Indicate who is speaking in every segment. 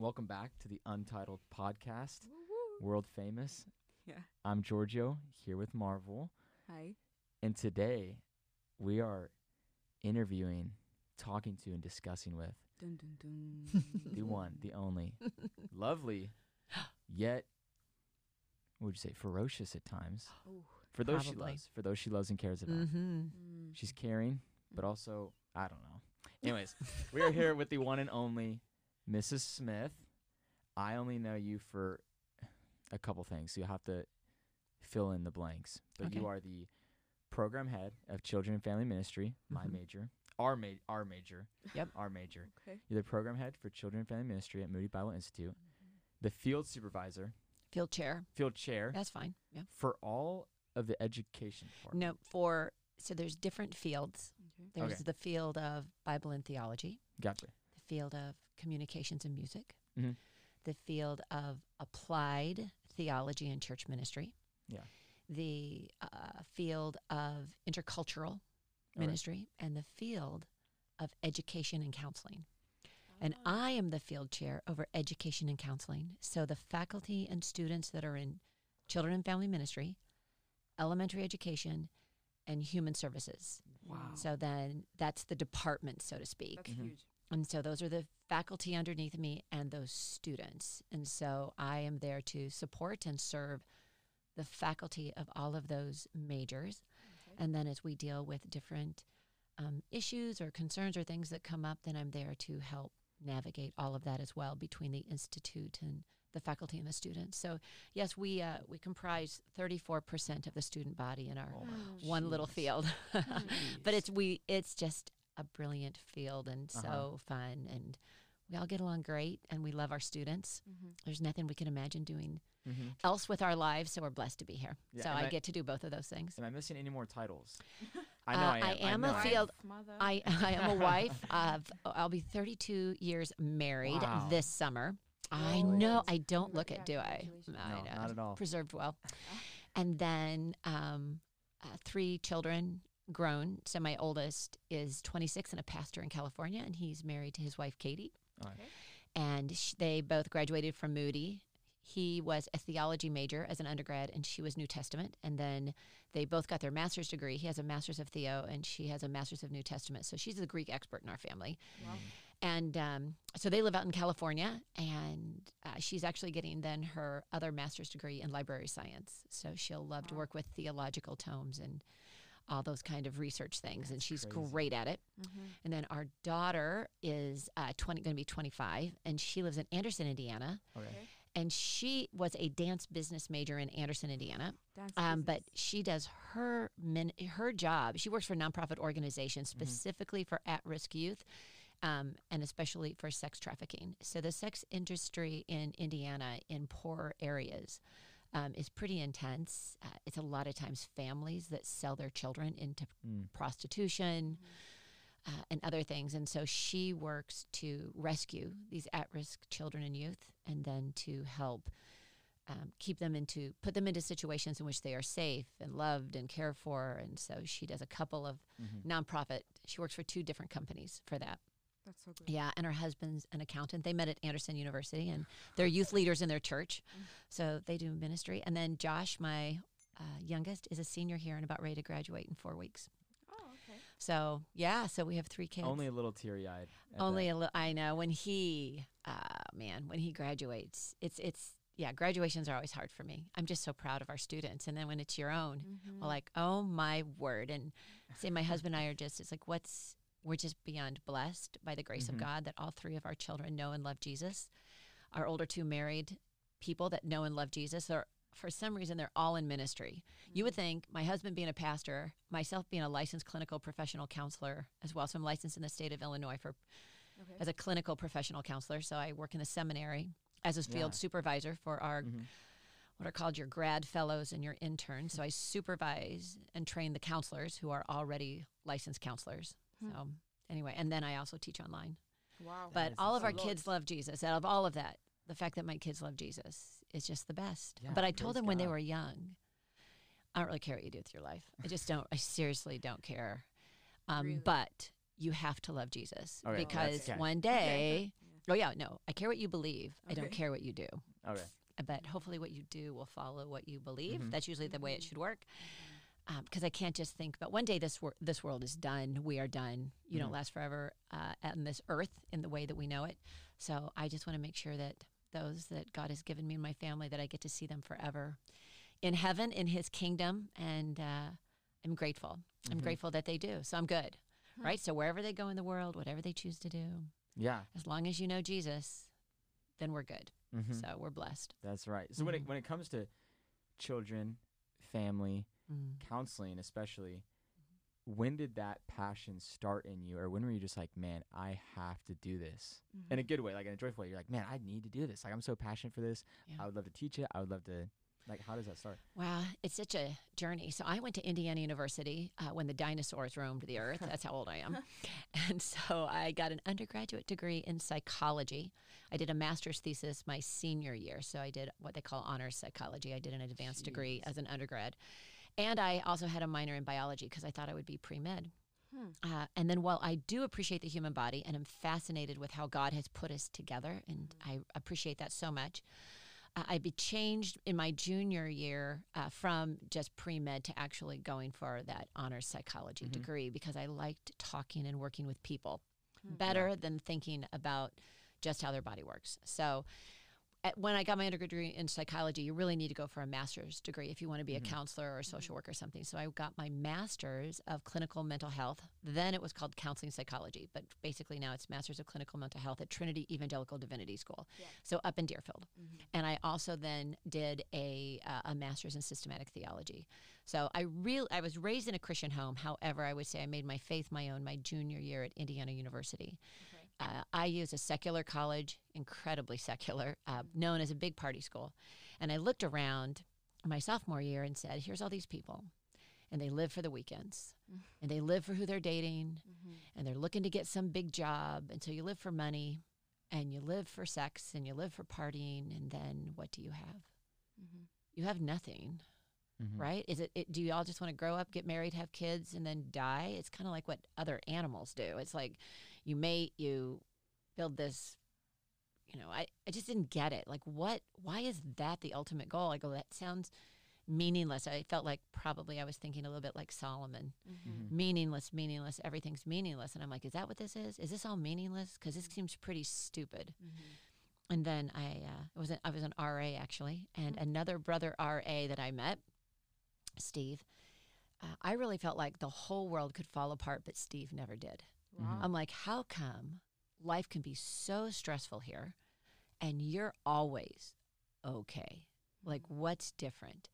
Speaker 1: Welcome back to the Untitled Podcast, world famous.
Speaker 2: Yeah.
Speaker 1: I'm Giorgio here with Marvel,
Speaker 2: Hi.
Speaker 1: and today we are interviewing, talking to, and discussing with
Speaker 2: Dun, dun, dun.
Speaker 1: the one, the only, lovely, yet, what would you say, ferocious at times.
Speaker 2: Ooh.
Speaker 1: For those she loves, for those she loves and cares about.
Speaker 3: Mm-hmm.
Speaker 2: Mm.
Speaker 1: She's caring, but also I don't know. Anyways, we are here with the one and only Mrs. Smith. I only know you for a couple things, so you'll have to fill in the blanks. But you are the program head of Children and Family Ministry, my
Speaker 3: Mhm.
Speaker 1: major, our ma- our major,
Speaker 3: Yep.
Speaker 1: our major.
Speaker 2: Okay.
Speaker 1: You're the program head for Children and Family Ministry at Moody Bible Institute, the field supervisor,
Speaker 3: Field chair.
Speaker 1: field chair
Speaker 3: That's fine. Yeah.
Speaker 1: for all of the education department.
Speaker 3: No, for so there's different fields.
Speaker 2: Okay.
Speaker 3: There's
Speaker 1: Okay.
Speaker 3: the field of Bible and theology,
Speaker 1: Gotcha.
Speaker 3: the field of communications and music,
Speaker 1: Mhm.
Speaker 3: the field of applied theology and church ministry.
Speaker 1: Yeah.
Speaker 3: The uh, field of intercultural
Speaker 1: right.
Speaker 3: ministry and the field of education and counseling. And
Speaker 2: Ah.
Speaker 3: I am the field chair over education and counseling. So the faculty and students that are in children and family ministry, elementary education, and human services.
Speaker 1: Wow.
Speaker 3: So then that's the department, so to speak.
Speaker 2: That's
Speaker 1: Mhm.
Speaker 2: huge.
Speaker 3: And so those are the faculty underneath me and those students. And so I am there to support and serve the faculty of all of those majors.
Speaker 2: Okay.
Speaker 3: And then as we deal with different um, issues or concerns or things that come up, then I'm there to help navigate all of that as well between the institute and the faculty and the students. So yes, we uh, we comprise 34% of the student body in our
Speaker 1: Oh
Speaker 3: one little field. But it's we it's just a brilliant field and so
Speaker 1: Uh-huh.
Speaker 3: fun and we all get along great and we love our students.
Speaker 2: Mhm.
Speaker 3: There's nothing we can imagine doing
Speaker 1: Mhm.
Speaker 3: else with our lives, so we're blessed to be here.
Speaker 1: Yeah,
Speaker 3: so I,
Speaker 1: I-
Speaker 3: get to do both of those things.
Speaker 1: Am I missing any more titles? I know
Speaker 3: Uh,
Speaker 1: I am.
Speaker 3: I am
Speaker 1: know
Speaker 3: a
Speaker 1: I
Speaker 3: field-
Speaker 2: mother.
Speaker 3: I, I am a wife of I'll be 32 years married
Speaker 1: Wow.
Speaker 3: this summer. I
Speaker 2: Oh.
Speaker 3: know I don't look it, do I?
Speaker 2: congratulations.
Speaker 3: I
Speaker 1: No,
Speaker 3: know.
Speaker 1: not at all.
Speaker 3: Preserved well. And then um, uh, three children grown. So my oldest is 26 and a pastor in California, and he's married to his wife Katie.
Speaker 1: All right.
Speaker 2: Okay.
Speaker 3: And sh- they both graduated from Moody. He was a theology major as an undergrad, and she was New Testament. And then they both got their master's degree. He has a master's of Theo, and she has a master's of New Testament. So she's the Greek expert in our family.
Speaker 2: Wow.
Speaker 3: And um, so they live out in California, and uh, she's actually getting then her other master's degree in library science. So she'll love to work with theological tomes and all those kind of research things, and she's
Speaker 1: crazy.
Speaker 3: great at it.
Speaker 2: Mhm.
Speaker 3: And then our daughter is uh, 20, going to be 25, and she lives in Anderson, Indiana.
Speaker 1: Okay.
Speaker 2: Okay.
Speaker 3: And she was a dance business major in Anderson, Indiana.
Speaker 2: Dance
Speaker 3: Um, but she does her min- her job. She works for a nonprofit organization specifically for at risk youth, um, and especially for sex trafficking. So the sex industry in Indiana in poor areas. Um, is pretty intense. Uh, it's a lot of times families that sell their children into
Speaker 1: Mm.
Speaker 3: prostitution uh, and other things. And so she works to rescue these at risk children and youth and then to help um, keep them into, put them into situations in which they are safe and loved and cared for. And so she does a couple of
Speaker 1: Mhm.
Speaker 3: nonprofit, she works for two different companies for that.
Speaker 2: That's so good.
Speaker 3: Yeah, and her husband's an accountant. They met at Anderson University, and they're youth leaders in their church, so they do ministry. And then Josh, my uh, youngest, is a senior here and about ready to graduate in four weeks.
Speaker 2: Oh, okay.
Speaker 3: So yeah, so we have three kids.
Speaker 1: Only a little teary eyed.
Speaker 3: Only a little. I know when he, uh, man, when he graduates, it's it's yeah. Graduations are always hard for me. I'm just so proud of our students, and then when it's your own,
Speaker 2: Mhm.
Speaker 3: well, like oh my word, and say my husband and I are just. It's like what's we're just beyond blessed by the grace
Speaker 1: Mhm.
Speaker 3: of God that all three of our children know and love Jesus. Our older two married people that know and love Jesus are. For some reason, they're all in ministry. You would think my husband being a pastor, myself being a licensed clinical professional counselor as well. So I'm licensed in the state of Illinois for
Speaker 2: Okay.
Speaker 3: as a clinical professional counselor. So I work in the seminary as a field
Speaker 1: Yeah.
Speaker 3: supervisor for our
Speaker 1: Mhm.
Speaker 3: what are called your grad fellows and your interns. So I supervise and train the counselors who are already licensed counselors.
Speaker 2: Hmm.
Speaker 3: So anyway, and then I also teach online.
Speaker 2: Wow.
Speaker 3: But
Speaker 1: is
Speaker 3: all of our
Speaker 2: lot.
Speaker 3: kids love Jesus. Out of all of that, the fact that my kids love Jesus is just the best.
Speaker 1: Yeah,
Speaker 3: but I told them when they were young, I don't really care what you do with your life. I just don't. I seriously don't care. Um,
Speaker 2: Really?
Speaker 3: But you have to love Jesus
Speaker 1: Okay,
Speaker 3: because
Speaker 1: okay.
Speaker 3: one
Speaker 2: Okay.
Speaker 3: day
Speaker 2: Yeah.
Speaker 3: Oh yeah, no. I care what you believe. I don't care what you do.
Speaker 1: Okay.
Speaker 3: But hopefully, what you do will follow what you believe.
Speaker 1: Mhm.
Speaker 3: That's usually the way it should work. Because I can't just think, but one day this wor- this world is done. We are done. You don't
Speaker 1: Mhm.
Speaker 3: last forever uh, on this earth in the way that we know it. So I just want to make sure that those that God has given me and my family that I get to see them forever in heaven in His kingdom, and uh, I'm grateful. I'm
Speaker 1: Mhm.
Speaker 3: grateful that they do. So I'm good,
Speaker 2: Hmm.
Speaker 3: right? So wherever they go in the world, whatever they choose to do,
Speaker 1: Yeah.
Speaker 3: as long as you know Jesus, then we're good.
Speaker 1: hmm
Speaker 3: So we're blessed.
Speaker 1: That's right. So when it
Speaker 3: Mhm.
Speaker 1: when it comes to children, family,
Speaker 3: Mm.
Speaker 1: counseling, especially, when did that passion start in you, or when were you just like, man, I have to do this
Speaker 2: Mm-hmm.
Speaker 1: in a good way, like in a joyful way? You're like, man, I need to do this. Like I'm so passionate for this.
Speaker 3: Yeah.
Speaker 1: I would love to teach it. I would love to. Like, how does that start?
Speaker 3: Wow, it's such a journey. So I went to Indiana University uh, when the dinosaurs roamed the earth. That's how old I am. and so I got an undergraduate degree in psychology. I did a master's thesis my senior year. So I did what they call honors psychology. I did an advanced degree as an undergrad. And I also had a minor in biology because I thought I would be pre med.
Speaker 2: Hmm.
Speaker 3: Uh, and then while I do appreciate the human body and I'm fascinated with how God has put us together, and I appreciate that so much, uh, I be changed in my junior year uh, from just pre med to actually going for that honors psychology
Speaker 1: Mhm.
Speaker 3: degree because I liked talking and working with people
Speaker 2: Hmm.
Speaker 3: better than thinking about just how their body works. So. At, when I got my undergraduate degree in psychology, you really need to go for a master's degree if you want to be
Speaker 1: Mhm.
Speaker 3: a counselor or a social worker or something. So I got my master's of clinical mental health. Then it was called counseling psychology, but basically now it's master's of clinical mental health at Trinity Evangelical Divinity School.
Speaker 2: Yeah.
Speaker 3: So up in Deerfield.
Speaker 2: Mhm.
Speaker 3: And I also then did a uh, a master's in systematic theology. So I real I was raised in a Christian home. However, I would say I made my faith my own my junior year at Indiana University.
Speaker 2: Okay.
Speaker 3: Uh, I used a secular college, incredibly secular, uh, known as a big party school. And I looked around my sophomore year and said, "Here's all these people, and they live for the weekends,
Speaker 2: Mm.
Speaker 3: and they live for who they're dating,
Speaker 2: Mhm.
Speaker 3: and they're looking to get some big job. And so you live for money, and you live for sex, and you live for partying, and then what do you have?
Speaker 2: Mhm.
Speaker 3: You have nothing."
Speaker 1: Mhm.
Speaker 3: right? Is it, it? Do you all just want to grow up, get married, have kids, and then die? It's kind of like what other animals do. It's like you mate, you build this. You know, I, I just didn't get it. Like, what? Why is that the ultimate goal? I go, that sounds meaningless. I felt like probably I was thinking a little bit like Solomon,
Speaker 2: Mhm.
Speaker 1: Mhm.
Speaker 3: meaningless, meaningless. Everything's meaningless, and I'm like, is that what this is? Is this all meaningless? Because this seems pretty stupid.
Speaker 2: Mhm.
Speaker 3: And then I uh, was an, I was an RA actually, and
Speaker 2: Mm.
Speaker 3: another brother RA that I met, Steve. Uh, I really felt like the whole world could fall apart, but Steve never did.
Speaker 2: Wow.
Speaker 3: I'm like, how come life can be so stressful here, and you're always okay? Like, what's different?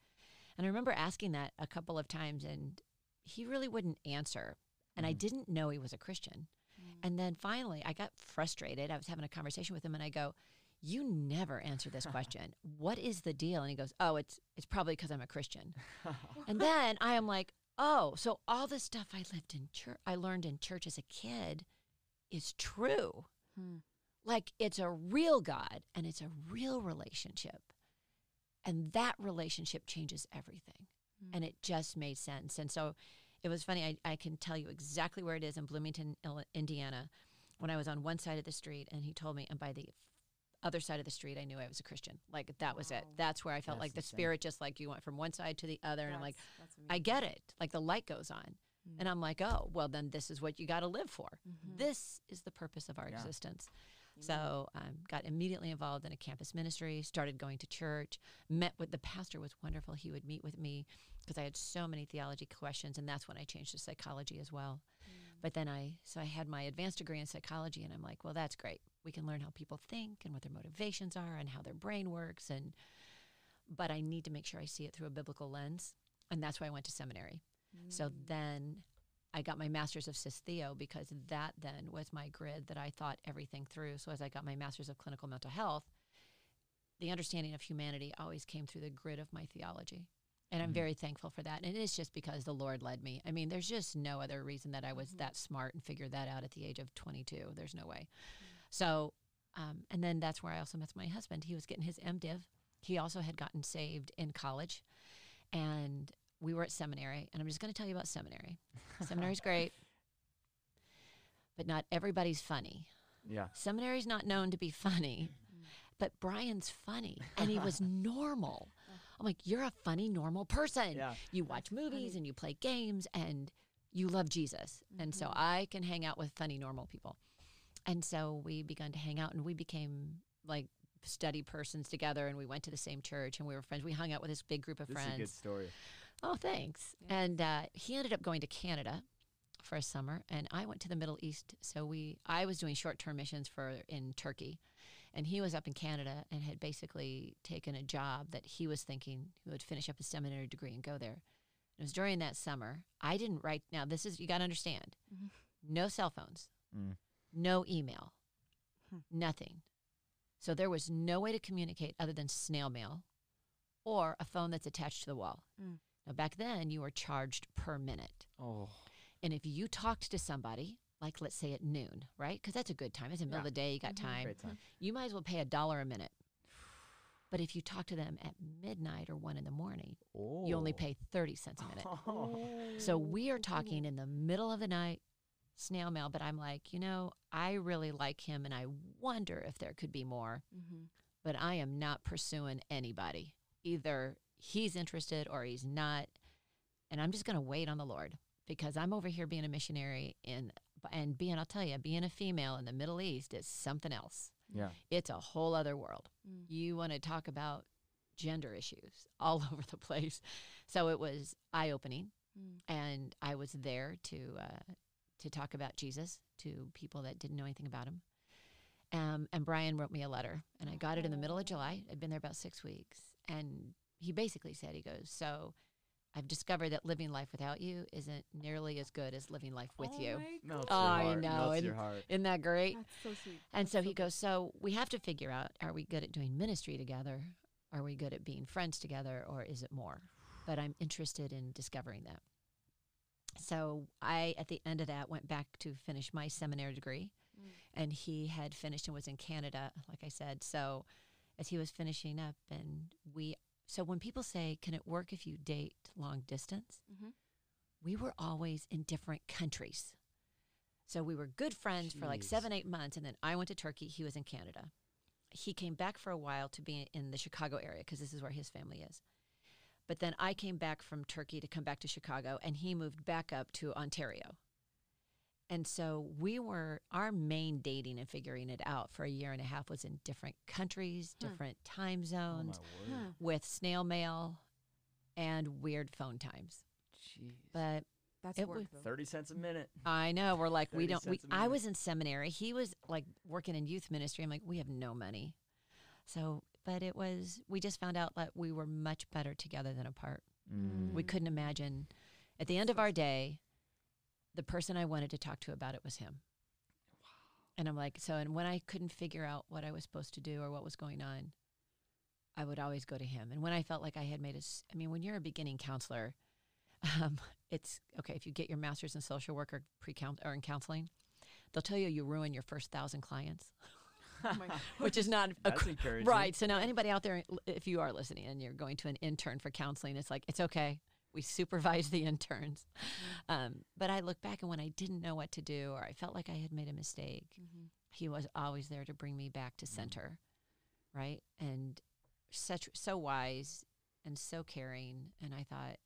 Speaker 3: And I remember asking that a couple of times, and he really wouldn't answer. And I
Speaker 1: Mhm.
Speaker 3: didn't know he was a Christian.
Speaker 2: Mm.
Speaker 3: And then finally, I got frustrated. I was having a conversation with him, and I go, "You never answer this question. what is the deal?" And he goes, "Oh, it's it's probably because I'm a Christian." and then I am like, "Oh, so all the stuff I lived in church, I learned in church as a kid, is true.
Speaker 2: Hmm.
Speaker 3: Like it's a real God and it's a real relationship, and that relationship changes everything."
Speaker 2: Hmm.
Speaker 3: and it just made sense. And so it was funny. I, I can tell you exactly where it is in Bloomington, Indiana, when I was on one side of the street, and he told me, and by the other side of the street, I knew I was a Christian. Like that was it. That's where I felt
Speaker 1: That's
Speaker 3: like the
Speaker 1: insane.
Speaker 3: spirit just like you went from one side to the other, and I'm like,
Speaker 2: That's- that's
Speaker 3: I get it. Like the light goes on,
Speaker 2: Mm.
Speaker 3: and I'm like, oh, well, then this is what you got to live for.
Speaker 2: Mhm.
Speaker 3: This is the purpose of our
Speaker 1: Yeah.
Speaker 3: existence.
Speaker 2: Yeah.
Speaker 3: So um, got immediately involved in a campus ministry, started going to church, met with the pastor was wonderful. He would meet with me because I had so many theology questions, and that's when I changed to psychology as well.
Speaker 2: Mm.
Speaker 3: But then I, so I had my advanced degree in psychology, and I'm like, well, that's great. We can learn how people think and what their motivations are and how their brain works, and but I need to make sure I see it through a biblical lens, and that's why I went to seminary. So
Speaker 2: Mm.
Speaker 3: then I got my master's of sys theo because that then was my grid that I thought everything through. So as I got my master's of clinical mental health, the understanding of humanity always came through the grid of my theology. And I'm
Speaker 1: Mhm.
Speaker 3: very thankful for that. And it's just because the Lord led me. I mean, there's just no other reason that I was
Speaker 2: Mhm.
Speaker 3: that smart and figured that out at the age of 22. There's no way. So, um, and then that's where I also met my husband. He was getting his MDiv. He also had gotten saved in college. And we were at seminary. And I'm just going to tell you about seminary. Seminary's great, but not everybody's funny.
Speaker 1: Yeah.
Speaker 3: Seminary's not known to be funny, but Brian's funny and he was normal. I'm like, you're a funny, normal person.
Speaker 1: Yeah.
Speaker 3: You watch movies
Speaker 2: funny.
Speaker 3: and you play games and you love Jesus. And so
Speaker 2: Mhm.
Speaker 3: I can hang out with funny, normal people. And so we began to hang out and we became like study persons together and we went to the same church and we were friends. We hung out with this big group of
Speaker 1: This is
Speaker 3: friends.
Speaker 1: a good story.
Speaker 3: Oh, thanks.
Speaker 2: Yeah.
Speaker 3: And uh, he ended up going to Canada for a summer, and I went to the Middle East. So we, I was doing short-term missions for in Turkey, and he was up in Canada and had basically taken a job that he was thinking he would finish up his seminary degree and go there. It was during that summer. I didn't write. Now this is you got to understand.
Speaker 2: Mhm.
Speaker 3: No cell phones,
Speaker 1: Mm.
Speaker 3: No email,
Speaker 2: Hmm.
Speaker 3: nothing. So there was no way to communicate other than snail mail or a phone that's attached to the wall.
Speaker 2: Mm.
Speaker 3: Now, back then, you were charged per minute.
Speaker 1: Oh.
Speaker 3: And if you talked to somebody, like let's say at noon, right? Because that's a good time. It's in the middle of the day, you got
Speaker 2: Mhm.
Speaker 3: time.
Speaker 1: Great time.
Speaker 3: You might as well pay a dollar a minute. But if you talk to them at midnight or one in the morning,
Speaker 1: Oh.
Speaker 3: you only pay 30 cents a minute.
Speaker 1: Oh.
Speaker 3: So we are talking in the middle of the night, snail mail, but I'm like, you know, I really like him and I wonder if there could be more,
Speaker 2: Mhm.
Speaker 3: but I am not pursuing anybody. Either he's interested or he's not. And I'm just going to wait on the Lord because I'm over here being a missionary in and being I'll tell you, being a female in the Middle East is something else.
Speaker 1: Yeah.
Speaker 3: It's a whole other world
Speaker 2: Mm.
Speaker 3: you want to talk about gender issues all over the place. So it was eye opening,
Speaker 2: Mm.
Speaker 3: and I was there to uh, to talk about Jesus to people that didn't know anything about him. Um, and Brian wrote me a letter, and I got it in the middle of July. I'd been there about six weeks, and he basically said, "He goes, so I've discovered that living life without you isn't nearly as good as living life with
Speaker 2: Oh
Speaker 3: you."
Speaker 2: my
Speaker 1: Melts
Speaker 3: Oh, I know,
Speaker 1: Melts
Speaker 3: and-
Speaker 1: your heart.
Speaker 3: Isn't that great?
Speaker 2: That's so sweet.
Speaker 3: And
Speaker 2: That's
Speaker 3: so he
Speaker 2: good.
Speaker 3: goes, So we have to figure out are we good at doing ministry together? Are we good at being friends together? Or is it more? But I'm interested in discovering that. So I, at the end of that, went back to finish my seminary degree.
Speaker 2: Mm.
Speaker 3: And he had finished and was in Canada, like I said. So as he was finishing up, and we, so when people say, Can it work if you date long distance?
Speaker 2: Mhm.
Speaker 3: we were always in different countries. So we were good friends for like seven, eight months. And then I went to Turkey. He was in Canada. He came back for a while to be in the Chicago area because this is where his family is. But then I came back from Turkey to come back to Chicago, and he moved back up to Ontario. And so we were, our main dating and figuring it out for a year and a half was in different countries,
Speaker 2: Hmm.
Speaker 3: different time
Speaker 1: Oh,
Speaker 3: zones,
Speaker 1: my word.
Speaker 2: Huh.
Speaker 3: with snail mail and weird phone times.
Speaker 1: Jeez.
Speaker 3: But
Speaker 2: That's
Speaker 3: It
Speaker 2: work
Speaker 3: was-
Speaker 1: 30 cents a minute.
Speaker 3: I know. We're like, we don't. We,
Speaker 1: cents a
Speaker 3: I
Speaker 1: minute.
Speaker 3: was in seminary. He was like working in youth ministry. I'm like, we have no money. So, but it was, we just found out that we were much better together than apart. We
Speaker 2: Mm.
Speaker 3: couldn't imagine at the end of our day, the person I wanted to talk to about it was him. And I'm like, so, and when I couldn't figure out what I was supposed to do or what was going on, I would always go to him. And when I felt like I had made a, I mean, when you're a beginning counselor, um, it's okay if you get your master's in social work or pre or in counseling, they'll tell you you ruin your first thousand clients,
Speaker 2: Oh
Speaker 3: which is not a right. So now anybody out there, if you are listening and you're going to an intern for counseling, it's like it's okay. We supervise the interns. Um, but I look back and when I didn't know what to do or I felt like I had made a mistake,
Speaker 2: Mhm.
Speaker 3: he was always there to bring me back to
Speaker 1: Mm.
Speaker 3: center, right? And such so wise and so caring. And I thought,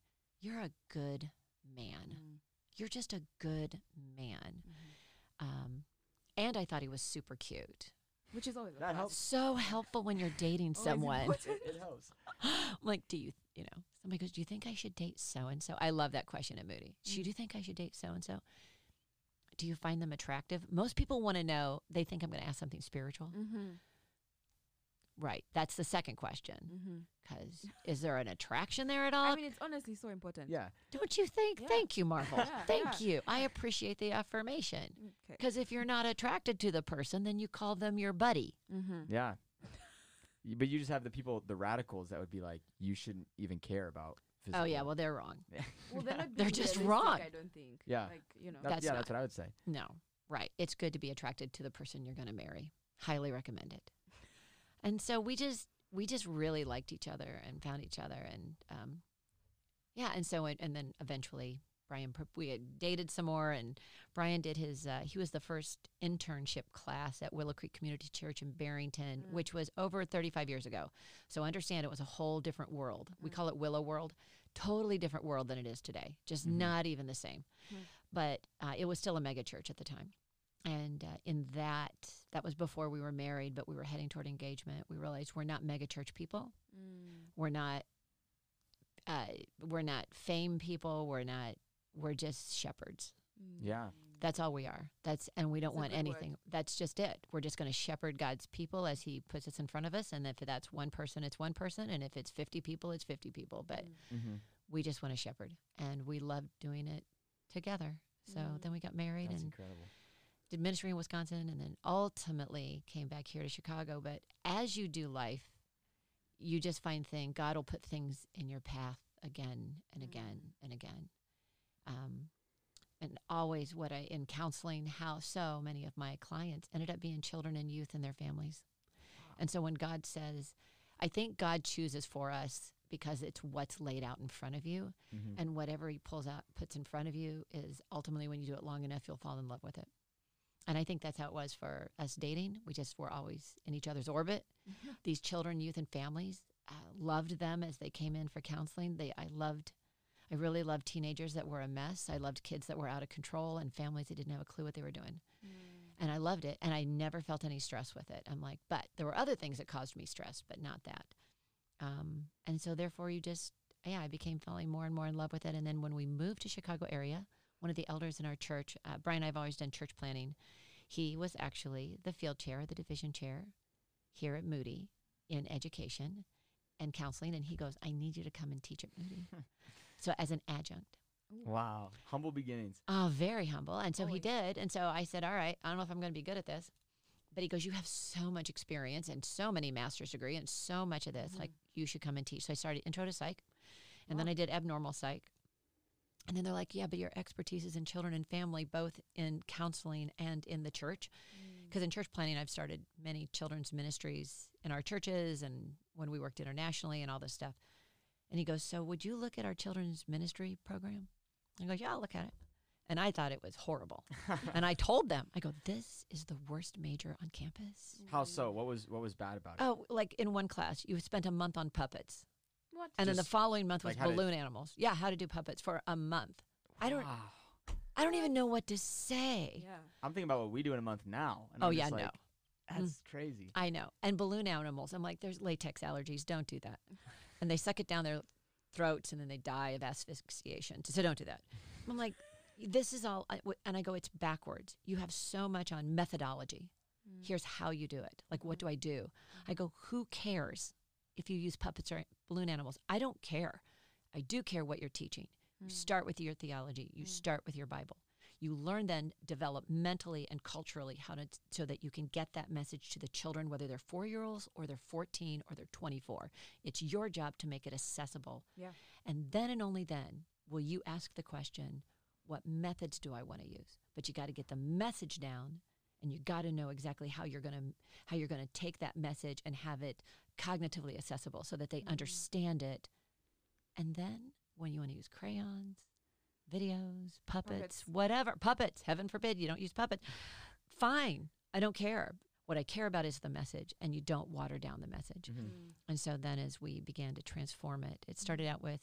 Speaker 3: you're a good man.
Speaker 2: Mm.
Speaker 3: You're just a good man.
Speaker 2: Mhm.
Speaker 3: Um, and I thought he was super cute.
Speaker 2: Which is always
Speaker 1: That helps.
Speaker 3: So helpful when you're dating someone.
Speaker 1: It, it helps.
Speaker 3: Like, do you, you know, somebody goes, do you think I should date so and so? I love that question at Moody. Should
Speaker 2: Mm.
Speaker 3: you think I should date so and so? Do you find them attractive? Most people want to know, they think I'm going to ask something spiritual.
Speaker 2: Mm-hmm.
Speaker 3: Right. That's the second question.
Speaker 2: Mm-hmm.
Speaker 3: Because is there an attraction there at all?
Speaker 2: I mean, it's honestly so important.
Speaker 1: Yeah.
Speaker 3: Don't you think?
Speaker 2: Yeah.
Speaker 3: Thank you, Marvel.
Speaker 2: Yeah,
Speaker 3: Thank
Speaker 2: yeah.
Speaker 3: you. I appreciate the affirmation.
Speaker 2: Okay.
Speaker 3: Because if you're not attracted to the person, then you call them your buddy.
Speaker 2: Mm-hmm.
Speaker 1: Yeah. But you just have the people, the radicals, that would be like, you shouldn't even care about. Physical.
Speaker 3: Oh, yeah. Well, they're wrong.
Speaker 2: Well, they're not
Speaker 3: They're just wrong.
Speaker 2: I don't think.
Speaker 1: Yeah.
Speaker 2: Like you know.
Speaker 1: That's,
Speaker 3: That's
Speaker 1: yeah,
Speaker 3: not-
Speaker 1: that's what I would say.
Speaker 3: No, right. It's good to be attracted to the person you're going to marry. Highly recommend it. And so we just we just really liked each other and found each other and um yeah, and so it, and then eventually Brian, we had dated some more, and Brian did his. Uh, he was the first internship class at Willow Creek Community Church in Barrington,
Speaker 2: Mm.
Speaker 3: which was over 35 years ago. So understand, it was a whole different world. We
Speaker 2: Mm.
Speaker 3: call it Willow World. Totally different world than it is today. Just
Speaker 1: Mhm.
Speaker 3: not even the same.
Speaker 2: Mm.
Speaker 3: But uh, it was still a mega church at the time. And uh, in that, that was before we were married, but we were heading toward engagement. We realized we're not mega church people.
Speaker 2: Mm.
Speaker 3: We're not. Uh, we're not fame people. We're not. We're just shepherds.
Speaker 2: Mm.
Speaker 1: Yeah.
Speaker 3: That's all we are. That's and we don't
Speaker 2: That's
Speaker 3: want
Speaker 2: good word.
Speaker 3: anything. That's just it. We're just going to shepherd God's people as He puts us in front of us. And if that's one person, it's one person. And if it's fifty people, it's fifty people. But
Speaker 2: Mm.
Speaker 1: Mm-hmm.
Speaker 3: we just want to shepherd, and we love doing it together. So
Speaker 2: Mm.
Speaker 3: then we got married
Speaker 1: That's
Speaker 3: and
Speaker 1: incredible.
Speaker 3: Did ministry in Wisconsin, and then ultimately came back here to Chicago. But as you do life, you just find things. God will put things in your path again and again and again. Um, and always, what I in counseling, how so many of my clients ended up being children and youth and their families. And so when God says, I think God chooses for us because it's what's laid out in front of you
Speaker 1: Mm-hmm.
Speaker 3: and whatever he pulls out puts in front of you is ultimately when you do it long enough you'll fall in love with it and i think that's how it was for us dating. We just were always in each other's orbit. These children youth and families uh, loved them as they came in for counseling. They i loved i really loved teenagers that were a mess. I loved kids that were out of control and families that didn't have a clue what they were doing.
Speaker 2: Mm.
Speaker 3: and i loved it and i never felt any stress with it. I'm like but there were other things that caused me stress but not that. Um, and so therefore you just yeah i became falling more and more in love with it. And then when we moved to chicago area one of the elders in our church uh, brian i've always done church planting he was actually the field chair the division chair here at moody in education and counseling and he goes i need you to come and teach at moody so as an adjunct
Speaker 2: Ooh.
Speaker 1: Wow. Humble beginnings.
Speaker 3: Oh, very humble. And so he did. And so I said, All right, I don't know if I'm going to be good at this. But he goes, You have so much experience and so many master's degree and so much of this.
Speaker 2: Mhm.
Speaker 3: Like, you should come and teach. So I started intro to psych. And then I did abnormal psych. And then they're like, Yeah, but your expertise is in children and family, both in counseling and in the church.
Speaker 2: Mm.
Speaker 3: Because in church planting, I've started many children's ministries in our churches and when we worked internationally and all this stuff. And he goes, So would you look at our children's ministry program? I go, Yeah, I'll look at it. And I thought it was horrible. and I told them, I go, This is the worst major on campus.
Speaker 1: How so? What was what was bad about it?
Speaker 3: Oh, like in one class, you spent a month on puppets.
Speaker 2: What?
Speaker 3: And then the following month was
Speaker 1: like, how to-
Speaker 3: balloon animals. Yeah, how to do puppets for a month. I don't I don't even know what to say.
Speaker 2: yeah.
Speaker 1: I'm thinking about what we do in a month now. And
Speaker 3: Oh
Speaker 1: I'm
Speaker 3: yeah,
Speaker 1: just
Speaker 3: no.
Speaker 1: like, That's crazy.
Speaker 3: I know. And balloon animals. I'm like, there's latex allergies. Don't do that. And they suck it down their throats and then they die of asphyxiation. So don't do that. I'm like, this is all. I- w- And I go, it's backwards. You have so much on methodology.
Speaker 2: Mm.
Speaker 3: Here's how you do it. Like, what do I do? I go, who cares if you use puppets or balloon animals? I don't care. I do care what you're teaching. You
Speaker 2: Mm.
Speaker 3: start with your theology. You
Speaker 2: Mm.
Speaker 3: start with your Bible. You learn then develop mentally and culturally how to so that you can get that message to the children, whether they're four year olds or they're 14 or they're 24. It's your job to make it accessible.
Speaker 2: Yeah.
Speaker 3: And then and only then will you ask the question, what methods do I want to use? But you got to get the message down and you got to know exactly how you're going to how you're going to take that message and have it cognitively accessible so that they
Speaker 2: Mhm.
Speaker 3: understand it. And then when you want to use crayons, videos, puppets,
Speaker 2: Puppets.
Speaker 3: whatever, puppets, heaven forbid you don't use puppets. Fine. I don't care. What I care about is the message and you don't water down the message.
Speaker 1: Mhm.
Speaker 2: Mm.
Speaker 3: And so then as we began to transform it, it started out with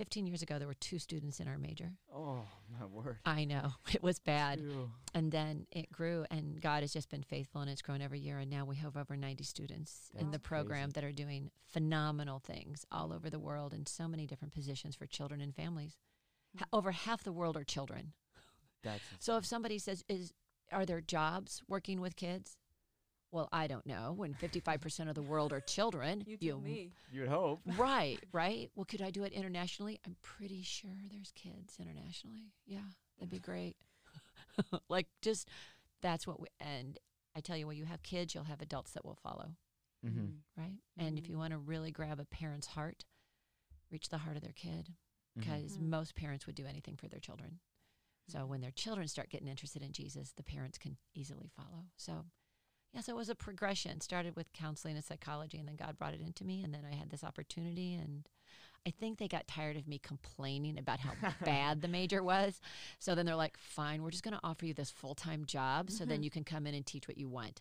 Speaker 3: 15 years ago there were two students in our major.
Speaker 1: Oh my word.
Speaker 3: I know. It was bad.
Speaker 1: Ew.
Speaker 3: And then it grew, and God has just been faithful, and it's grown every year. And now we have over 90 students in the program
Speaker 1: crazy.
Speaker 3: that are doing phenomenal things all over the world in so many different positions for children and families. Ha- hmm. over half the world are children.
Speaker 1: That's
Speaker 3: So if somebody says, "Is are there jobs working with kids?" Well, I don't know. When 55% of the world are children,
Speaker 2: You tell me.
Speaker 1: you would hope.
Speaker 3: right, right. Well, could I do it internationally? I'm pretty sure there's kids internationally. Yeah, that'd be great. like, just that's what we, and I tell you, when you have kids, you'll have adults that will follow,
Speaker 1: Mm-hmm.
Speaker 2: Mm.
Speaker 3: right? And if you want to really grab a parent's heart, reach the heart of their kid
Speaker 1: Mm-hmm.
Speaker 3: because
Speaker 2: Mhm.
Speaker 3: most parents would do anything for their children. So when their children start getting interested in Jesus, the parents can easily follow. So, yeah, so it was a progression. Started with counseling and psychology, and then God brought it into me, and then I had this opportunity, and I think they got tired of me complaining about how bad the major was. So then they're like, fine, we're just going to offer you this full time job so then
Speaker 2: Mhm.
Speaker 3: you can come in and teach what you want.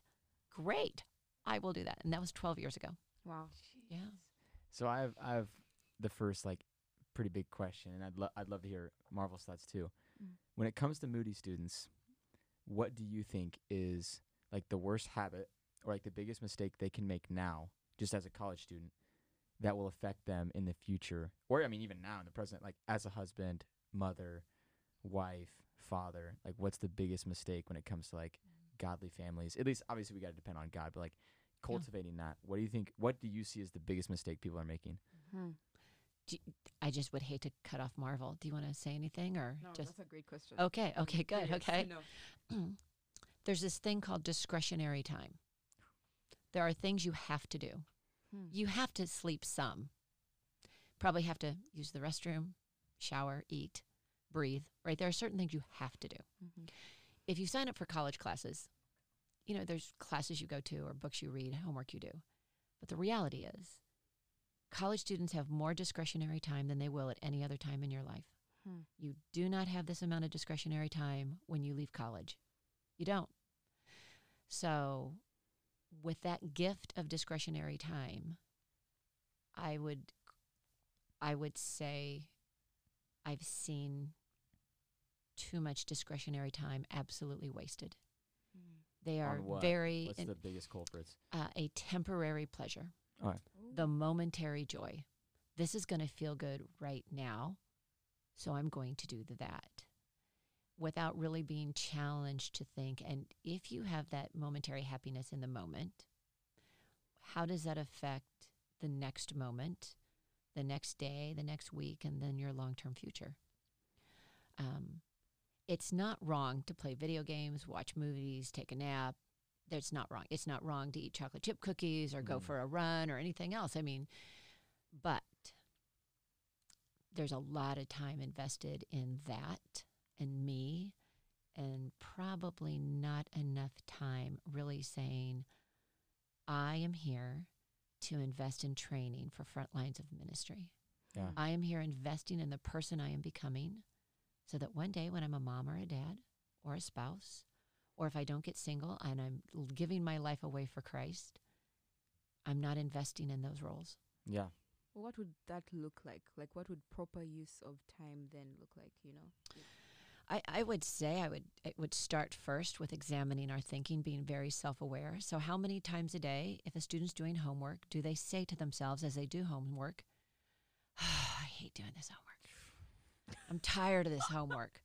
Speaker 3: Great. I will do that. And that was 12 years ago.
Speaker 2: Wow.
Speaker 3: Yeah.
Speaker 1: So I have I have the first like pretty big question, and I'd lo- I'd love to hear Marvel's thoughts too.
Speaker 2: Mm.
Speaker 1: When it comes to Moody students, what do you think is like the worst habit or like the biggest mistake they can make now, just as a college student, that will affect them in the future, or I mean even now in the present, like as a husband, mother, wife, father, like what's the biggest mistake when it comes to like godly families? At least obviously we got to depend on God, but like cultivating that. What do you think? What do you see as the biggest mistake people are making?
Speaker 2: Hmm.
Speaker 3: I just would hate to cut off Marvel. Do you want to say anything or
Speaker 2: No,
Speaker 3: just?
Speaker 2: that's a great question.
Speaker 3: Okay. Okay. Good.
Speaker 2: Curious
Speaker 3: Okay.
Speaker 2: know.
Speaker 3: There's this thing called discretionary time. There are things you have to do.
Speaker 2: Hmm.
Speaker 3: You have to sleep some. Probably have to use the restroom, shower, eat, breathe, right? There are certain things you have to do.
Speaker 2: Mhm.
Speaker 3: If you sign up for college classes, you know, there's classes you go to or books you read, homework you do. But the reality is, college students have more discretionary time than they will at any other time in your life.
Speaker 2: Hmm.
Speaker 3: You do not have this amount of discretionary time when you leave college. You don't. So, with that gift of discretionary time, I would I would say I've seen too much discretionary time absolutely wasted.
Speaker 2: Hmm.
Speaker 3: They are
Speaker 1: On what?
Speaker 3: very
Speaker 1: What's
Speaker 3: in-
Speaker 1: the biggest culprits?
Speaker 3: uh, a temporary pleasure,
Speaker 2: Ooh.
Speaker 3: the momentary joy. This is going to feel good right now, so I'm going to do that without really being challenged to think. And if you have that momentary happiness in the moment, how does that affect the next moment, the next day, the next week, and then your long term future? Um, it's not wrong to play video games, watch movies, take a nap. That's not wrong. It's not wrong to eat chocolate chip cookies or go
Speaker 1: Mhm.
Speaker 3: for a run or anything else. I mean, but there's a lot of time invested in that and me, and probably not enough time really saying, I am here to invest in training for front lines of ministry.
Speaker 1: Yeah.
Speaker 3: I am here investing in the person I am becoming so that one day when I'm a mom or a dad or a spouse, or if I don't get single and I'm giving my life away for Christ, I'm not investing in those roles.
Speaker 1: Yeah.
Speaker 2: Well, what would that look like? Like, what would proper use of time then look like? You know.
Speaker 3: I, I would say I would it would start first with examining our thinking, being very self aware. So how many times a day, if a student's doing homework, do they say to themselves as they do homework, I hate doing this homework. I'm tired of this homework.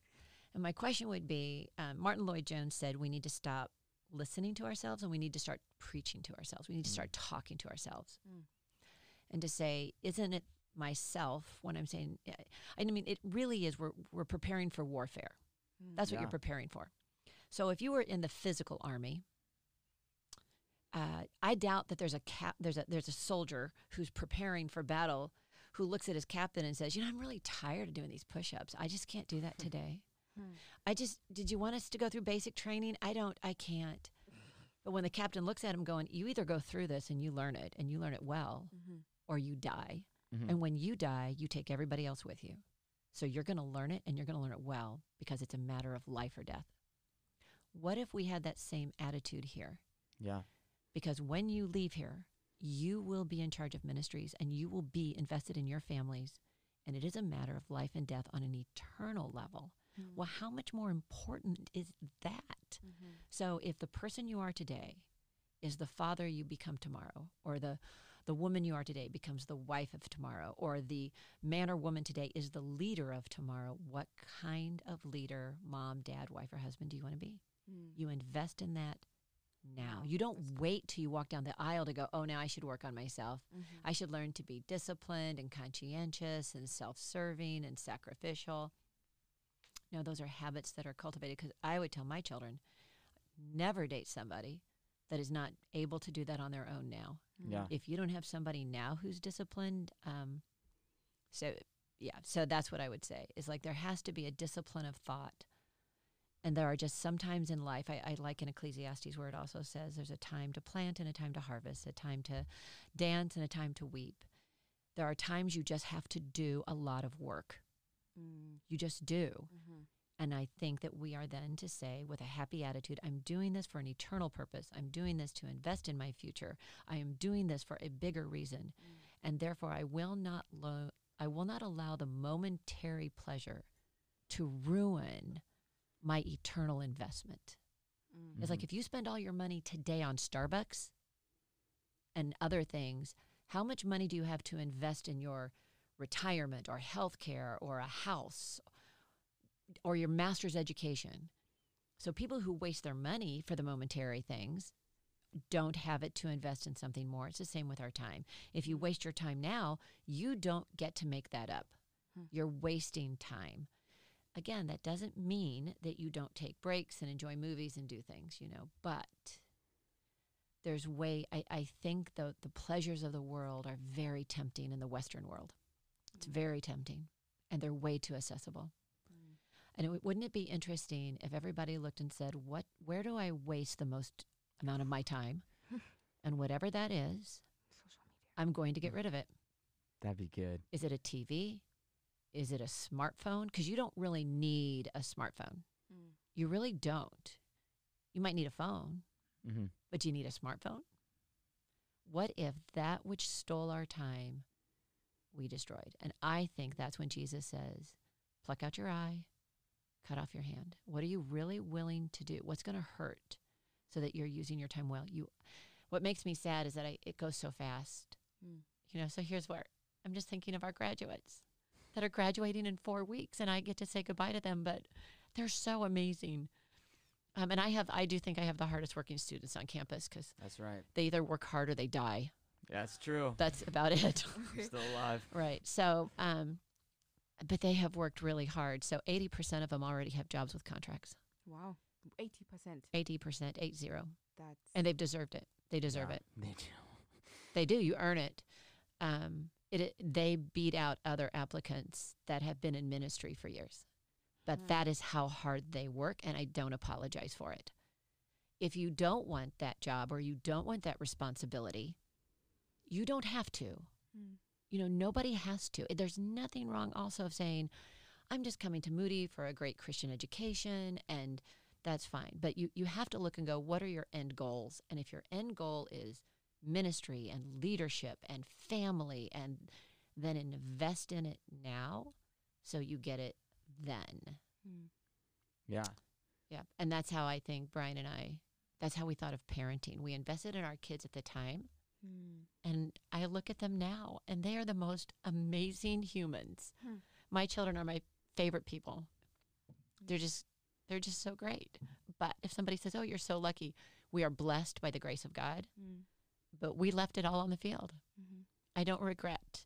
Speaker 3: And my question would be um, Martyn Lloyd-Jones said we need to stop listening to ourselves and we need to start preaching to ourselves. We need to start talking to ourselves.
Speaker 2: Mm.
Speaker 3: And to say, isn't it myself when I'm saying, I mean, it really is, we're, we're preparing for warfare.
Speaker 2: Mm.
Speaker 3: That's what
Speaker 1: Yeah.
Speaker 3: you're preparing for. So if you were in the physical army, uh, I doubt that there's a cap, there's a there's a soldier who's preparing for battle, who looks at his captain and says, "You know, I'm really tired of doing these push-ups. I just can't do that today.
Speaker 2: Hmm.
Speaker 3: I just did you want us to go through basic training? I don't. I can't." But when the captain looks at him, going, "You either go through this and you learn it, and you learn it well,
Speaker 2: Mhm.
Speaker 3: or you die."
Speaker 1: Mhm.
Speaker 3: And when you die, you take everybody else with you. So you're going to learn it and you're going to learn it well because it's a matter of life or death. What if we had that same attitude here?
Speaker 1: yeah.
Speaker 3: Because when you leave here, you will be in charge of ministries and you will be invested in your families. And it is a matter of life and death on an eternal level.
Speaker 2: Mm.
Speaker 3: Well, how much more important is that?
Speaker 2: Mhm.
Speaker 3: So if the person you are today is the father you become tomorrow, or the the woman you are today becomes the wife of tomorrow, or the man or woman today is the leader of tomorrow, what kind of leader, mom, dad, wife, or husband do you want to be?
Speaker 2: Mm.
Speaker 3: You invest in that now. You don't wait till you walk down the aisle to go, oh, now I should work on myself.
Speaker 2: Mhm.
Speaker 3: I should learn to be disciplined and conscientious and self serving and sacrificial. No, those are habits that are cultivated because I would tell my children never date somebody that is not able to do that on their own now.
Speaker 1: Yeah.
Speaker 3: If you don't have somebody now who's disciplined, um, so yeah, so that's what I would say is like there has to be a discipline of thought. And there are just sometimes in life, I, I like in Ecclesiastes where it also says there's a time to plant and a time to harvest, a time to dance and a time to weep. There are times you just have to do a lot of work.
Speaker 2: Mm.
Speaker 3: You just do.
Speaker 2: Mm-hmm.
Speaker 3: And I think that we are then to say with a happy attitude, I'm doing this for an eternal purpose. I'm doing this to invest in my future. I am doing this for a bigger reason.
Speaker 2: Mm.
Speaker 3: And therefore I will not lo- I will not allow the momentary pleasure to ruin my eternal investment.
Speaker 2: Mm.
Speaker 3: It's like
Speaker 1: Mhm.
Speaker 3: if you spend all your money today on Starbucks and other things, how much money do you have to invest in your retirement or health care or a house or your master's education? So people who waste their money for the momentary things don't have it to invest in something more. It's the same with our time. If you waste your time now, you don't get to make that up.
Speaker 2: Hmm.
Speaker 3: You're wasting time. Again, that doesn't mean that you don't take breaks and enjoy movies and do things, you know, but there's way I, I think the the pleasures of the world are very tempting in the Western world. It's
Speaker 2: Mm.
Speaker 3: very tempting. And they're way too accessible. And it, wouldn't it be interesting if everybody looked and said, "What? Where do I waste the most amount of my time?" and whatever that is,
Speaker 2: Social media.
Speaker 3: I'm going to get rid of it.
Speaker 1: That'd be good.
Speaker 3: Is it a TV? Is it a smartphone? Because you don't really need a smartphone.
Speaker 2: Mm.
Speaker 3: You really don't. You might need a phone,
Speaker 1: Mm-hmm.
Speaker 3: but do you need a smartphone. What if that which stole our time we destroyed? And I think that's when Jesus says, pluck out your eye, cut off your hand. What are you really willing to do? What's going to hurt so that you're using your time well? You what makes me sad is that I, it goes so fast.
Speaker 2: Mm.
Speaker 3: You know, so here's where I'm just thinking of our graduates that are graduating in 4 weeks and I get to say goodbye to them, but they're so amazing. Um, and I have, I do think I have the hardest working students on campus because
Speaker 1: That's right.
Speaker 3: they either work hard or they die.
Speaker 1: That's true.
Speaker 3: That's about it.
Speaker 1: Still alive.
Speaker 3: right. So, um, but they have worked really hard. So 80% of them already have jobs with contracts.
Speaker 2: Wow. Eighty percent.
Speaker 3: 80%, eight zero.
Speaker 2: That's
Speaker 3: And they've deserved it. They deserve
Speaker 1: Yeah,
Speaker 3: it.
Speaker 1: They do.
Speaker 3: They do. You earn it. Um, it, it. They beat out other applicants that have been in ministry for years. But
Speaker 2: Hmm.
Speaker 3: that is how hard they work, and I don't apologize for it. If you don't want that job or you don't want that responsibility, you don't have to.
Speaker 2: Mm.
Speaker 3: You know, nobody has to. There's nothing wrong also of saying, I'm just coming to Moody for a great Christian education and that's fine. But you, you have to look and go, what are your end goals? And if your end goal is ministry and leadership and family, and then invest in it now so you get it then.
Speaker 2: Mm.
Speaker 1: Yeah.
Speaker 3: Yeah. And that's how I think Brian and I, that's how we thought of parenting. We invested in our kids at the time.
Speaker 2: Mm.
Speaker 3: And I look at them now, and they are the most amazing humans.
Speaker 2: Hmm.
Speaker 3: My children are my favorite people. They're just they're just so great. But if somebody says, "Oh, you're so lucky," we are blessed by the grace of God.
Speaker 2: Mm.
Speaker 3: But we left it all on the field.
Speaker 2: Mm-hmm.
Speaker 3: I don't regret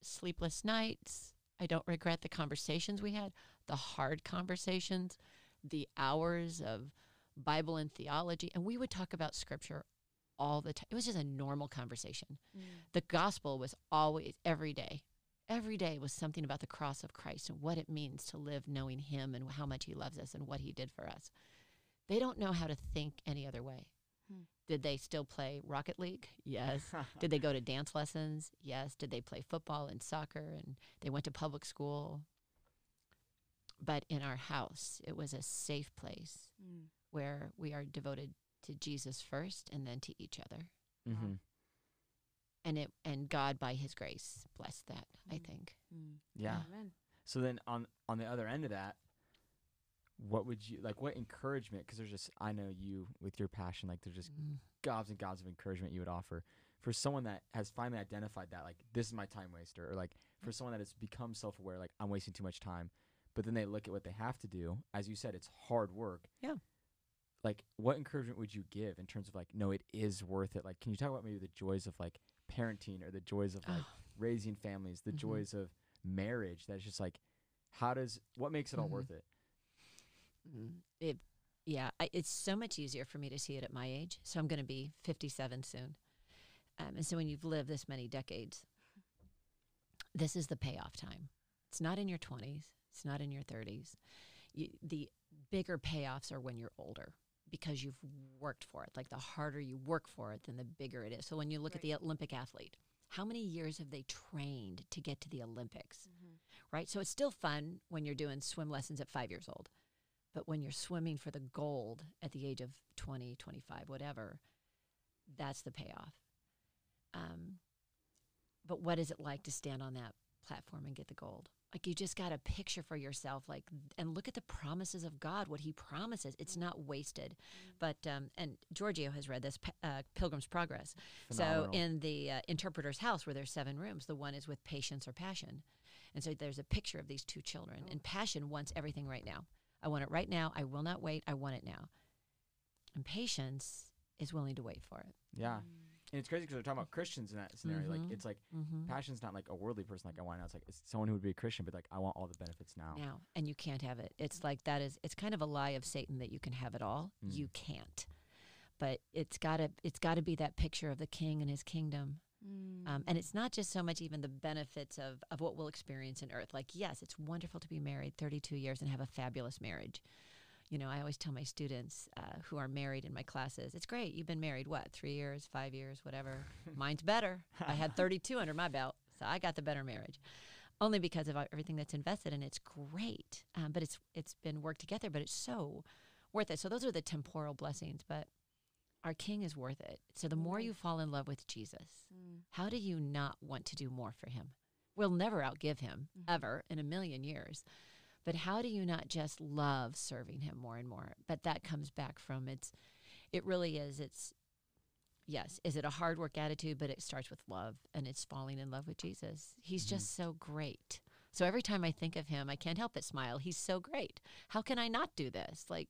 Speaker 3: sleepless nights. I don't regret the conversations we had, the hard conversations, the hours of Bible and theology, and we would talk about scripture all the time. It was just a normal conversation
Speaker 2: Mm.
Speaker 3: the gospel was always every day every day was something about the cross of christ and what it means to live knowing him and how much he loves us and what he did for us they don't know how to think any other way
Speaker 2: Hmm.
Speaker 3: did they still play rocket league yes did they go to dance lessons yes did they play football and soccer and they went to public school but in our house it was a safe place
Speaker 2: Mm.
Speaker 3: where we are devoted to jesus first and then to each other
Speaker 1: mm-hmm.
Speaker 3: and it and God by His grace blessed that. I
Speaker 2: Mm.
Speaker 3: think.
Speaker 2: Mm.
Speaker 1: Yeah.
Speaker 2: Amen.
Speaker 1: So then on on the other end of that, what would you like? What encouragement? Because there's just I know you with your passion. Like there's just
Speaker 3: Mm.
Speaker 1: gobs and gobs of encouragement you would offer for someone that has finally identified that like this is my time waster, or like for someone that has become self aware, like I'm wasting too much time. But then they look at what they have to do. As you said, it's hard work.
Speaker 3: Yeah.
Speaker 1: Like, what encouragement would you give in terms of like, no, it is worth it? Like, can you talk about maybe the joys of like parenting or the joys of like raising families, the
Speaker 3: Mhm.
Speaker 1: joys of marriage? That's just like, how does what makes it all
Speaker 3: Mhm.
Speaker 1: worth it?
Speaker 3: mm. It, yeah, I, it's so much easier for me to see it at my age. So I'm going to be 57 soon. Um, and so when you've lived this many decades, this is the payoff time. It's not in your 20s. It's not in your 30s. You, the bigger payoffs are when you're older because you've worked for it. Like the harder you work for it, then the bigger it is. So when you look at the Olympic athlete, How many years have they trained to get to the Olympics?
Speaker 2: Mhm.
Speaker 3: Right? So it's still fun when you're doing swim lessons at five years old. But when you're swimming for the gold at the age of 20, 25, whatever, that's the payoff. Um, but what is it like to stand on that platform and get the gold? Like you just got a picture for yourself, like, and look at the promises of God, what He promises. It's not wasted. But um, and Giorgio has read this uh, Pilgrim's Progress.
Speaker 1: Phenomenal.
Speaker 3: So in the uh, interpreter's house, where there's seven rooms, the one is with patience or passion, and so there's a picture of these two children. And passion wants everything right now. I want it right now. I will not wait. I want it now. And patience is willing to wait for it.
Speaker 1: yeah. And it's crazy because we're talking about Christians in that scenario.
Speaker 3: Mhm.
Speaker 1: Like it's like
Speaker 3: Mm-hmm.
Speaker 1: passion's not like a worldly person like I want now. It's like it's someone who would be a Christian, but like I want all the benefits now.
Speaker 3: now and you can't have it it's like that is it's kind of a lie of satan that you can have it all
Speaker 1: Mm.
Speaker 3: you can't but it's got to it's got to be that picture of the king and his kingdom um, and it's not just so much even the benefits of, of what we'll experience in earth like yes it's wonderful to be married 32 years and have a fabulous marriage you know i always tell my students uh, who are married in my classes it's great you've been married what three years five years whatever? Mine's better. I had 32 under my belt so i got the better marriage. Only because of everything that's invested and it's great um, but it's it's been worked together but it's so worth it. So those are the temporal blessings but our king is worth it. So the more you fall in love with jesus how do you not want to do more for him? We'll never outgive him ever in a million years but how do you not just love serving him more and more? But that comes back from it's it really is it's yes is it a hard work attitude? But it starts with love and it's falling in love with jesus. He's just mm-hmm. so great. So every time i think of him i can't help but smile. He's so great. How can i not do this? Like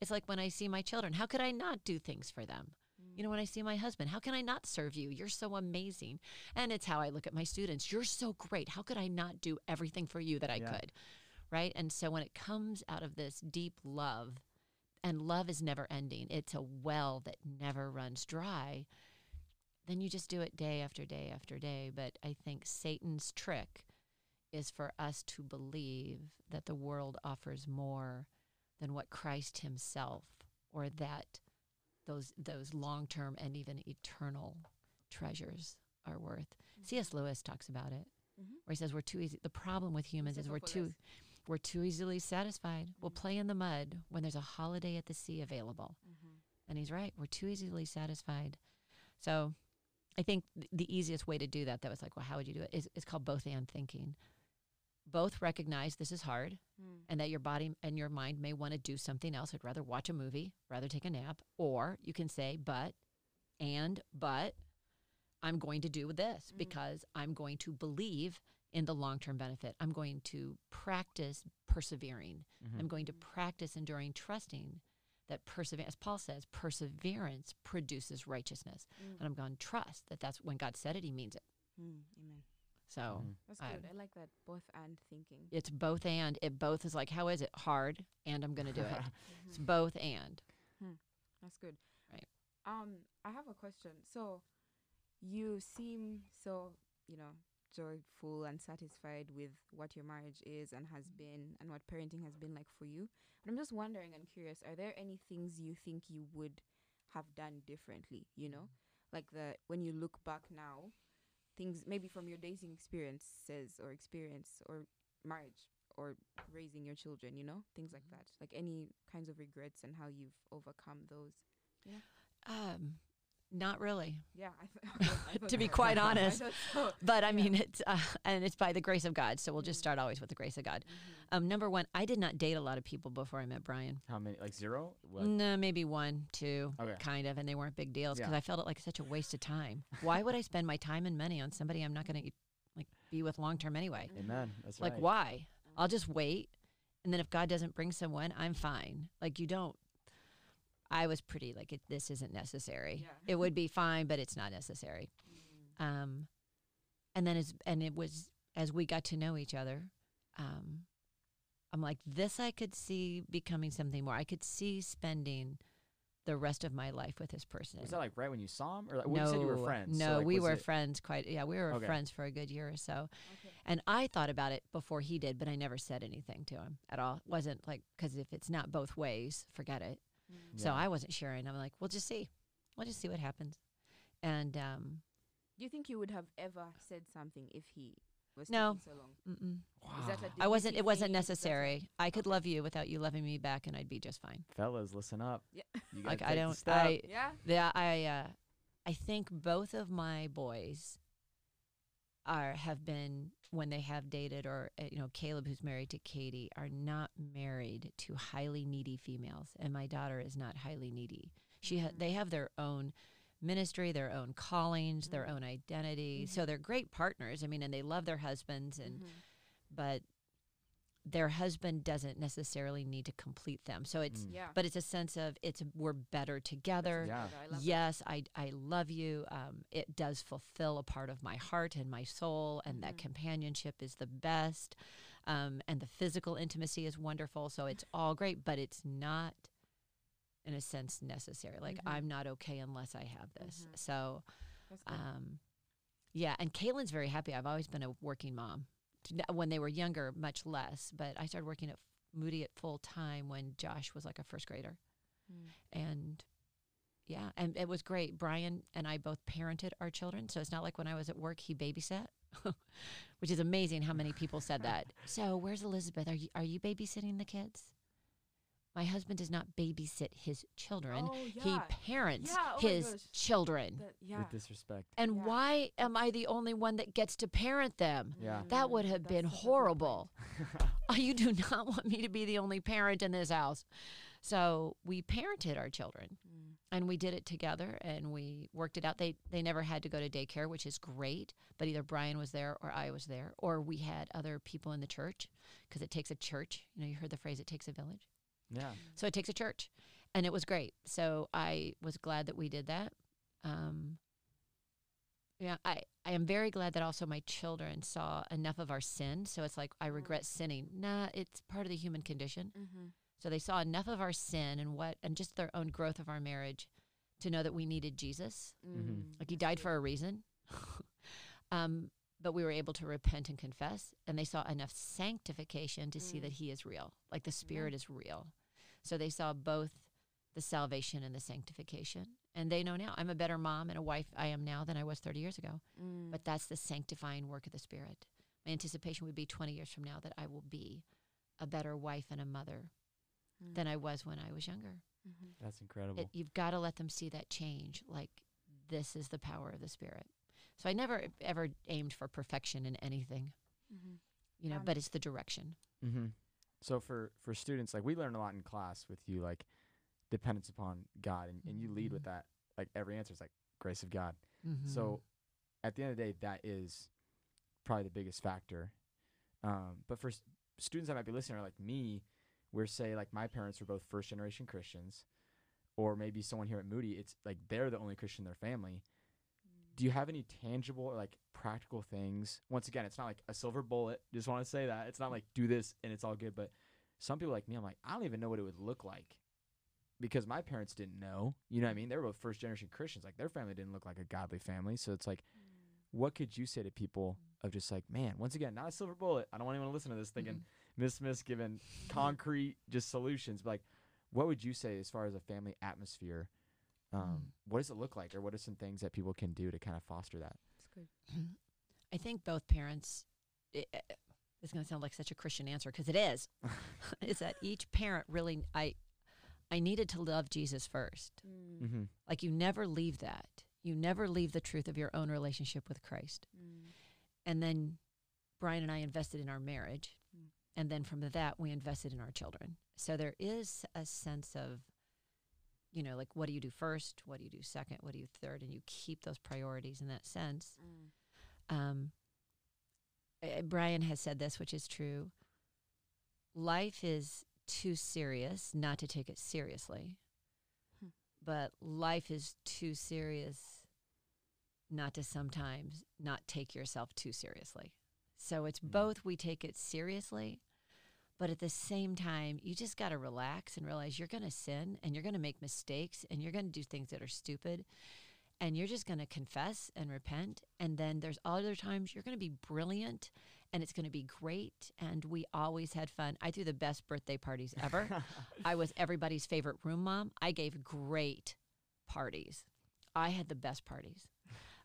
Speaker 3: it's like when i see my children how could i not do things for them? You know when i mm. see my husband how can i not serve you? You're so amazing. And it's how i look at my students. You're so great. How could i not do everything for you that i
Speaker 1: Yeah.
Speaker 3: could right and so when it comes out of this deep love and love is never ending it's a well that never runs dry then you just do it day after day after day but i think satan's trick is for us to believe that the world offers more than what christ himself or that those those long-term and even eternal treasures are worth cs lewis talks about it
Speaker 2: Mhm.
Speaker 3: where he says we're too easy the problem with humans is we're too. We're too easily satisfied. We'll play in the mud when there's a holiday at the sea available. Mm-hmm. And he's right. We're too easily satisfied. So I think th- the easiest way to do that, that was like, well, how would you do it? Is it's called both and thinking. Both recognize this is hard mm. and that your body and your mind may want to do something else. I'd rather watch a movie, rather take a nap. Or you can say, but, and, but, I'm going to do this mm. because I'm going to believe in the long term benefit. I'm going to practice persevering.
Speaker 1: Mhm.
Speaker 3: I'm going to practice enduring, trusting that perseverance, as Paul says, perseverance produces righteousness. And I'm going to trust that that's when God said it, he means it.
Speaker 2: Amen.
Speaker 3: So
Speaker 1: Mhm.
Speaker 2: That's good. I like that both and thinking.
Speaker 3: it's both and. It both is like, how is it? Hard, and I'm going to do it. it's both and.
Speaker 2: That's good.
Speaker 3: Right.
Speaker 2: Um, I have a question. So, you seem so, you know, joyful and satisfied with what your marriage is and has mm. been, and what parenting has been like for you. But I'm just wondering and curious: Are there any things you think you would have done differently? You know, mm. like the when you look back now, things maybe from your dating experiences or experience or marriage or raising your children. You know, things like mm. that. Like any kinds of regrets and how you've overcome those.
Speaker 3: Um, not really.
Speaker 2: Yeah, I th- I
Speaker 3: To be quite
Speaker 2: I
Speaker 3: honest.
Speaker 2: thought so.
Speaker 3: But I
Speaker 2: Yeah.
Speaker 3: mean, it's uh, and it's by the grace of God. So we'll just
Speaker 2: Mhm.
Speaker 3: start always with the grace of God.
Speaker 2: Mhm.
Speaker 3: Um, number one, I did not date a lot of people before I met Brian.
Speaker 1: How many? Like zero? What?
Speaker 3: No, maybe one, two,
Speaker 1: Okay.
Speaker 3: kind of, and they weren't big deals because
Speaker 1: Yeah.
Speaker 3: I felt it like such a waste of time. Why would I spend my time and money on somebody I'm not going to like be with long term anyway?
Speaker 1: Amen. That's
Speaker 3: Like
Speaker 1: right.
Speaker 3: why? I'll just wait, and then if God doesn't bring someone, I'm fine. Like you don't. I was pretty like it, this isn't necessary.
Speaker 2: Yeah.
Speaker 3: It would be fine, but it's not necessary.
Speaker 2: Mm.
Speaker 3: Um, and then as and it was as we got to know each other, um, I'm like this. I could see becoming something more. I could see spending the rest of my life with this person.
Speaker 1: Was that like right when you saw him, or like, well,
Speaker 3: no,
Speaker 1: you said you were friends? so,
Speaker 3: no,
Speaker 1: like,
Speaker 3: we were
Speaker 1: it-
Speaker 3: friends. Quite yeah, we were
Speaker 1: Okay.
Speaker 3: friends for a good year or so.
Speaker 2: Okay.
Speaker 3: And I thought about it before he did, but I never said anything to him at all. It wasn't like because if it's not both ways, forget it. So
Speaker 1: Yeah.
Speaker 3: I wasn't sharing. I'm like, we'll just see. We'll just see what happens. And um,
Speaker 2: Do you think you would have ever said something if he was
Speaker 3: No.
Speaker 2: taking so long?
Speaker 3: Mm-mm.
Speaker 2: Is that.
Speaker 3: I wasn't. It wasn't
Speaker 2: difficult thing? Is that a-
Speaker 3: necessary. I could
Speaker 2: Okay.
Speaker 3: love you without you loving me back, and I'd be just fine.
Speaker 1: Fellas, listen up.
Speaker 2: Yeah.
Speaker 1: You
Speaker 3: Like I don't. I
Speaker 2: Yeah.
Speaker 3: yeah. I uh, I think both of my boys are have been when they have dated or uh, you know Caleb who's married to Katie are not married to highly needy females and my daughter is not highly needy. She ha-
Speaker 2: Mhm.
Speaker 3: they have their own ministry, their own callings, their
Speaker 2: Mm.
Speaker 3: own identity. So they're great partners. I mean and they love their husbands and
Speaker 2: Mhm.
Speaker 3: but their husband doesn't necessarily need to complete them. So it's
Speaker 1: Mm.
Speaker 2: Yeah.
Speaker 3: but it's a sense of it's we're better together.
Speaker 1: Yeah.
Speaker 2: I love that.
Speaker 3: Yes, I I love you. Um, it does fulfill a part of my heart and my soul, and that
Speaker 2: Mhm.
Speaker 3: companionship is the best. Um, and the physical intimacy is wonderful. So it's all great, but it's not, in a sense, necessary. Like
Speaker 2: Mhm.
Speaker 3: I'm not okay unless I have this.
Speaker 2: Mhm.
Speaker 3: So, um, yeah. And Caitlin's very happy. I've always been a working mom. When they were younger, much less. But I started working at Moody at full time when Josh was like a first grader
Speaker 2: Mm.
Speaker 3: and yeah, and it was great. Brian and I both parented our children, so it's not like when I was at work he babysat, which is amazing how many people said that. So where's Elizabeth? Are you are you babysitting the kids? My husband does not babysit his children.
Speaker 2: Oh,
Speaker 3: He parents
Speaker 2: Yeah, oh
Speaker 3: his children.
Speaker 2: That- yeah.
Speaker 1: With disrespect.
Speaker 3: And
Speaker 2: Yeah.
Speaker 3: why am I the only one that gets to parent them?
Speaker 1: Yeah.
Speaker 3: That would
Speaker 2: Mm,
Speaker 3: have
Speaker 2: that's
Speaker 3: been
Speaker 2: such a good point.
Speaker 3: horrible. Oh, you do not want me to be the only parent in this house. So we parented our children
Speaker 2: Mm.
Speaker 3: and we did it together and we worked it out. They they never had to go to daycare, which is great. But either Brian was there or I was there, or we had other people in the church because it takes a church. You know, you heard the phrase "it takes a village,"
Speaker 1: yeah.
Speaker 3: so it takes a church, and it was great. So I was glad that we did that. Um, yeah, I I am very glad that also my children saw enough of our sin. So it's like I
Speaker 2: Mm.
Speaker 3: regret sinning. Nah, it's part of the human condition.
Speaker 2: Mm-hmm.
Speaker 3: So they saw enough of our sin and what and just their own growth of our marriage to know that we needed Jesus.
Speaker 1: Mhm.
Speaker 3: Like he died for a reason. um, but we were able to repent and confess, and they saw enough sanctification to see
Speaker 2: Mm.
Speaker 3: that he is real. Like the Spirit is real. So they saw both the salvation and the sanctification. And they know now I'm a better mom and a wife I am now than I was 30 years ago.
Speaker 2: Mm.
Speaker 3: But that's the sanctifying work of the Spirit. My anticipation would be 20 years from now that I will be a better wife and a mother
Speaker 2: Mm.
Speaker 3: than I was when I was younger.
Speaker 2: Mhm.
Speaker 1: That's incredible.
Speaker 3: It, you've got to let them see that change. Like this is the power of the Spirit. So I never ever aimed for perfection in anything,
Speaker 2: Mhm.
Speaker 3: you know,
Speaker 2: Um,
Speaker 3: but it's the direction.
Speaker 1: Mm-hmm. So for for students, like we learn a lot in class with you, like dependence upon God, and, and you lead with
Speaker 3: Mhm.
Speaker 1: that. Like every answer is like grace of God.
Speaker 3: Mm-hmm.
Speaker 1: So at the end of the day, that is probably the biggest factor. Um, but for s- students that might be listening, are like me, where say like my parents were both first generation Christians, or maybe someone here at Moody, it's like they're the only Christian in their family. Do you have any tangible or like practical things? Once again, it's not like a silver bullet. Just want to say that it's not like do this and it's all good. But some people like me, I'm like I don't even know what it would look like because my parents didn't know. You know what I mean? They were both first generation Christians. Like their family didn't look like a godly family. So it's like, what could you say to people of just like, man, once again, not a silver bullet. I don't want anyone to listen to this thinking Miss Smith's giving concrete just solutions. But like, what would you say as far as a family atmosphere? Um,
Speaker 3: Mm.
Speaker 1: What does it look like, or what are some things that people can do to kind of foster that?
Speaker 2: That's good.
Speaker 3: I think both parents. i i- it's going to sound like such a Christian answer because it is. is that each parent really? I I needed to love Jesus first.
Speaker 2: Mm.
Speaker 1: Mm-hmm.
Speaker 3: Like you never leave that. You never leave the truth of your own relationship with Christ.
Speaker 2: Mm.
Speaker 3: And then Brian and I invested in our marriage.
Speaker 2: Mm.
Speaker 3: And then from that, we invested in our children. So there is a sense of, you know, like what do you do first? What do you do second? What do you third? And you keep those priorities in that sense.
Speaker 2: Mm.
Speaker 3: Um, uh, Brian has said this, which is true. Life is too serious not to take it seriously,
Speaker 2: Hmm.
Speaker 3: but life is too serious not to sometimes not take yourself too seriously. So it's
Speaker 1: Mm.
Speaker 3: both we take it seriously, but at the same time, you just got to relax and realize you're going to sin and you're going to make mistakes and you're going to do things that are stupid and you're just going to confess and repent. And then there's other times you're going to be brilliant and it's going to be great. And we always had fun. I threw the best birthday parties ever. I was everybody's favorite room mom. I gave great parties. I had the best parties.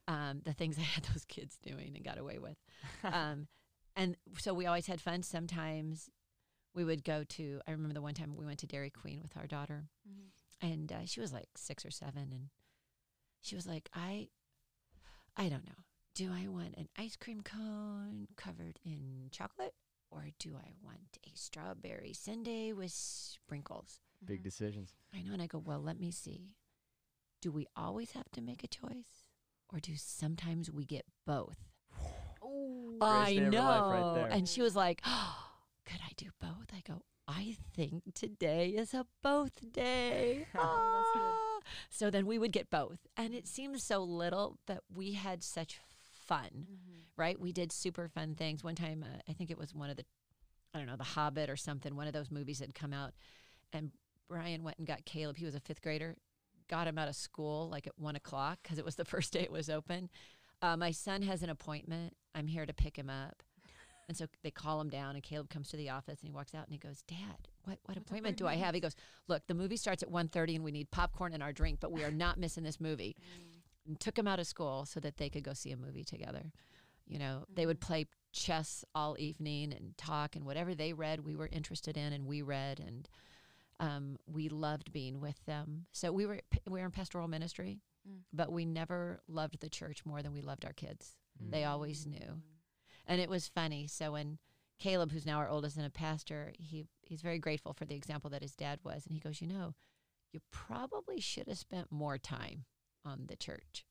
Speaker 3: um, the things I had those kids doing and got away with. um, and so we always had fun. Sometimes we would go to. I remember the one time we went to Dairy Queen with our daughter,
Speaker 2: Mm-hmm.
Speaker 3: and uh, she was like six or seven, and she was like, "I, I don't know. Do I want an ice cream cone covered in chocolate, or do I want a strawberry sundae with sprinkles?"
Speaker 1: Big decisions.
Speaker 3: I know, and I go, "Well, let me see. Do we always have to make a choice, or do sometimes we get both?"
Speaker 2: Oh,
Speaker 3: I
Speaker 1: day of her life right
Speaker 3: know. and she was like, oh, could I do both? I go, I think today is a both day.
Speaker 2: Oh.
Speaker 3: Ah. so then we would get both. And it seems so little, but we had such fun,
Speaker 2: Mm-hmm.
Speaker 3: right? We did super fun things. One time, uh, I think it was one of the, I don't know, The Hobbit or something, one of those movies had come out. And Brian went and got Caleb. He was a fifth grader, got him out of school like at one o'clock because it was the first day it was open. Uh, my son has an appointment. I'm here to pick him up. And so they call him down, and Caleb comes to the office, and he walks out, and he goes, "Dad, what what appointment do I have?" He goes, "Look, the movie starts at 1.30 and we need popcorn and our drink, but we are not missing this movie." And took him out of school so that they could go see a movie together. You know, they would play chess all evening and talk, and whatever they read, we were interested in, and we read, and um, we loved being with them. So we were we were in pastoral ministry,
Speaker 2: Mm.
Speaker 3: but we never loved the church more than we loved our kids.
Speaker 1: Mm.
Speaker 3: They always knew. And it was funny. So when Caleb, who's now our oldest and a pastor, he he's very grateful for the example that his dad was, and he goes, you know, you probably should have spent more time on the church.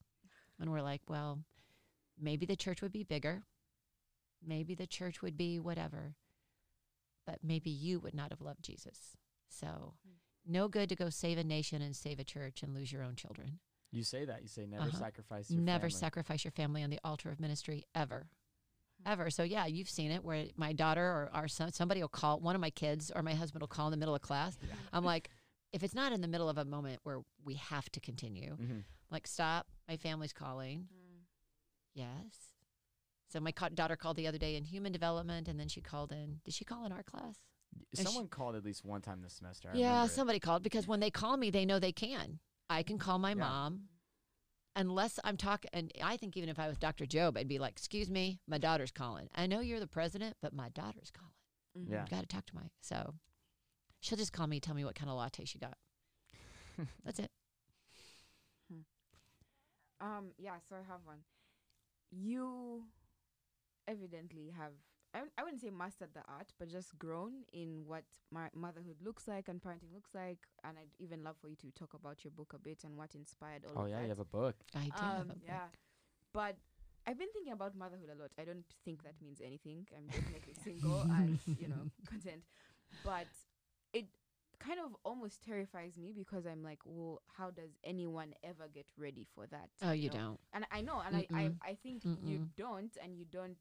Speaker 3: And we're like, well, maybe the church would be bigger, maybe the church would be whatever, but maybe you would not have loved Jesus. So. No good to go save a nation and save a church and lose your own children.
Speaker 1: You say that. You say never
Speaker 3: Uh-huh.
Speaker 1: sacrifice your
Speaker 3: Never
Speaker 1: family.
Speaker 3: sacrifice your family on the altar of ministry ever. Ever. So yeah, you've seen it where my daughter or our son, somebody will call one of my kids or my husband will call in the middle of class.
Speaker 1: Yeah.
Speaker 3: I'm like, if it's not in the middle of a moment where we have to continue,
Speaker 1: Mhm.
Speaker 3: like stop, my family's calling.
Speaker 2: Mm.
Speaker 3: Yes. So my ca- daughter called the other day in human development, and then she called in. Did she call in our class?
Speaker 1: Y-
Speaker 3: sh-
Speaker 1: Someone called at least one time this semester. I
Speaker 3: yeah,
Speaker 1: remember it.
Speaker 3: somebody called because when they call me, they know they can. I can call my
Speaker 1: Yeah.
Speaker 3: mom. Unless I'm talking, and I think even if I was Dr. Jobe, I'd be like, "Excuse me, my daughter's calling. I know you're the president, but my daughter's calling.
Speaker 2: Mhm.
Speaker 1: Yeah.
Speaker 3: Got to talk to my." So she'll just call me, tell me what kind of latte she got. That's it.
Speaker 2: Um. Yeah. So I have one. You evidently have. I, I wouldn't say mastered the art, but just grown in what my motherhood looks like and parenting looks like. And I'd even love for you to talk about your book a bit and what inspired all of it.
Speaker 1: Oh
Speaker 2: of
Speaker 1: yeah,
Speaker 2: that.
Speaker 1: you have a book.
Speaker 3: I do. have
Speaker 2: um,
Speaker 3: a book.
Speaker 2: yeah. But I've been thinking about motherhood a lot. I don't think that means anything. I'm definitely single and you know content, but it kind of almost terrifies me because I'm like, well, how does anyone ever get ready for that?
Speaker 3: Oh, you
Speaker 2: know?
Speaker 3: don't.
Speaker 2: And I know, and I,
Speaker 3: Mm-mm.
Speaker 2: I I think you
Speaker 3: Mm-mm.
Speaker 2: don't, and you don't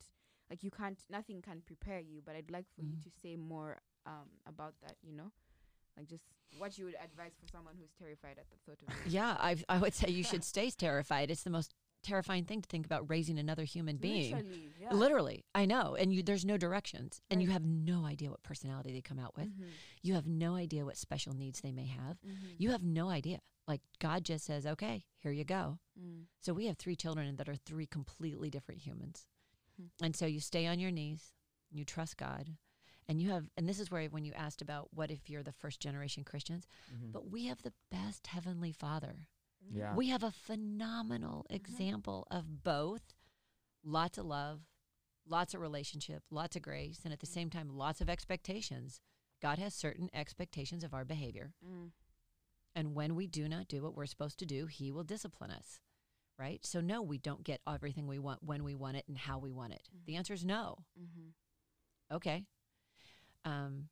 Speaker 2: like you can't. Nothing can prepare you. But I'd like for you
Speaker 3: Mm.
Speaker 2: to say more um about that. You know, like just what you would advise for someone who's terrified at the thought of it.
Speaker 3: Yeah, I I would say you should stay terrified. It's the most terrifying thing to think about raising another human being.
Speaker 2: Literally, yeah.
Speaker 3: Literally, I know, and you there's no directions, and you have no idea what personality they come out with.
Speaker 2: Mhm,
Speaker 3: You have no idea what special needs they may have.
Speaker 2: mhm,
Speaker 3: You have no idea. Like God just says, "Okay, here you go."
Speaker 2: mm,
Speaker 3: So we have three children that are three completely different humans.
Speaker 2: Hmm.
Speaker 3: And so you stay on your knees, you trust God, and you have and this is where when you asked about what if you're the first generation Christians,
Speaker 1: Mhm.
Speaker 3: but we have the best heavenly Father.
Speaker 1: Yeah.
Speaker 3: We have a phenomenal
Speaker 2: Mhm.
Speaker 3: example of both lots of love, lots of relationship, lots of grace, and at the same time, lots of expectations. God has certain expectations of our behavior.
Speaker 2: mm,
Speaker 3: And when we do not do what we're supposed to do, He will discipline us. Right? So, no, we don't get everything we want when we want it and how we want it. The answer is no.
Speaker 2: mhm,
Speaker 3: Okay. Um,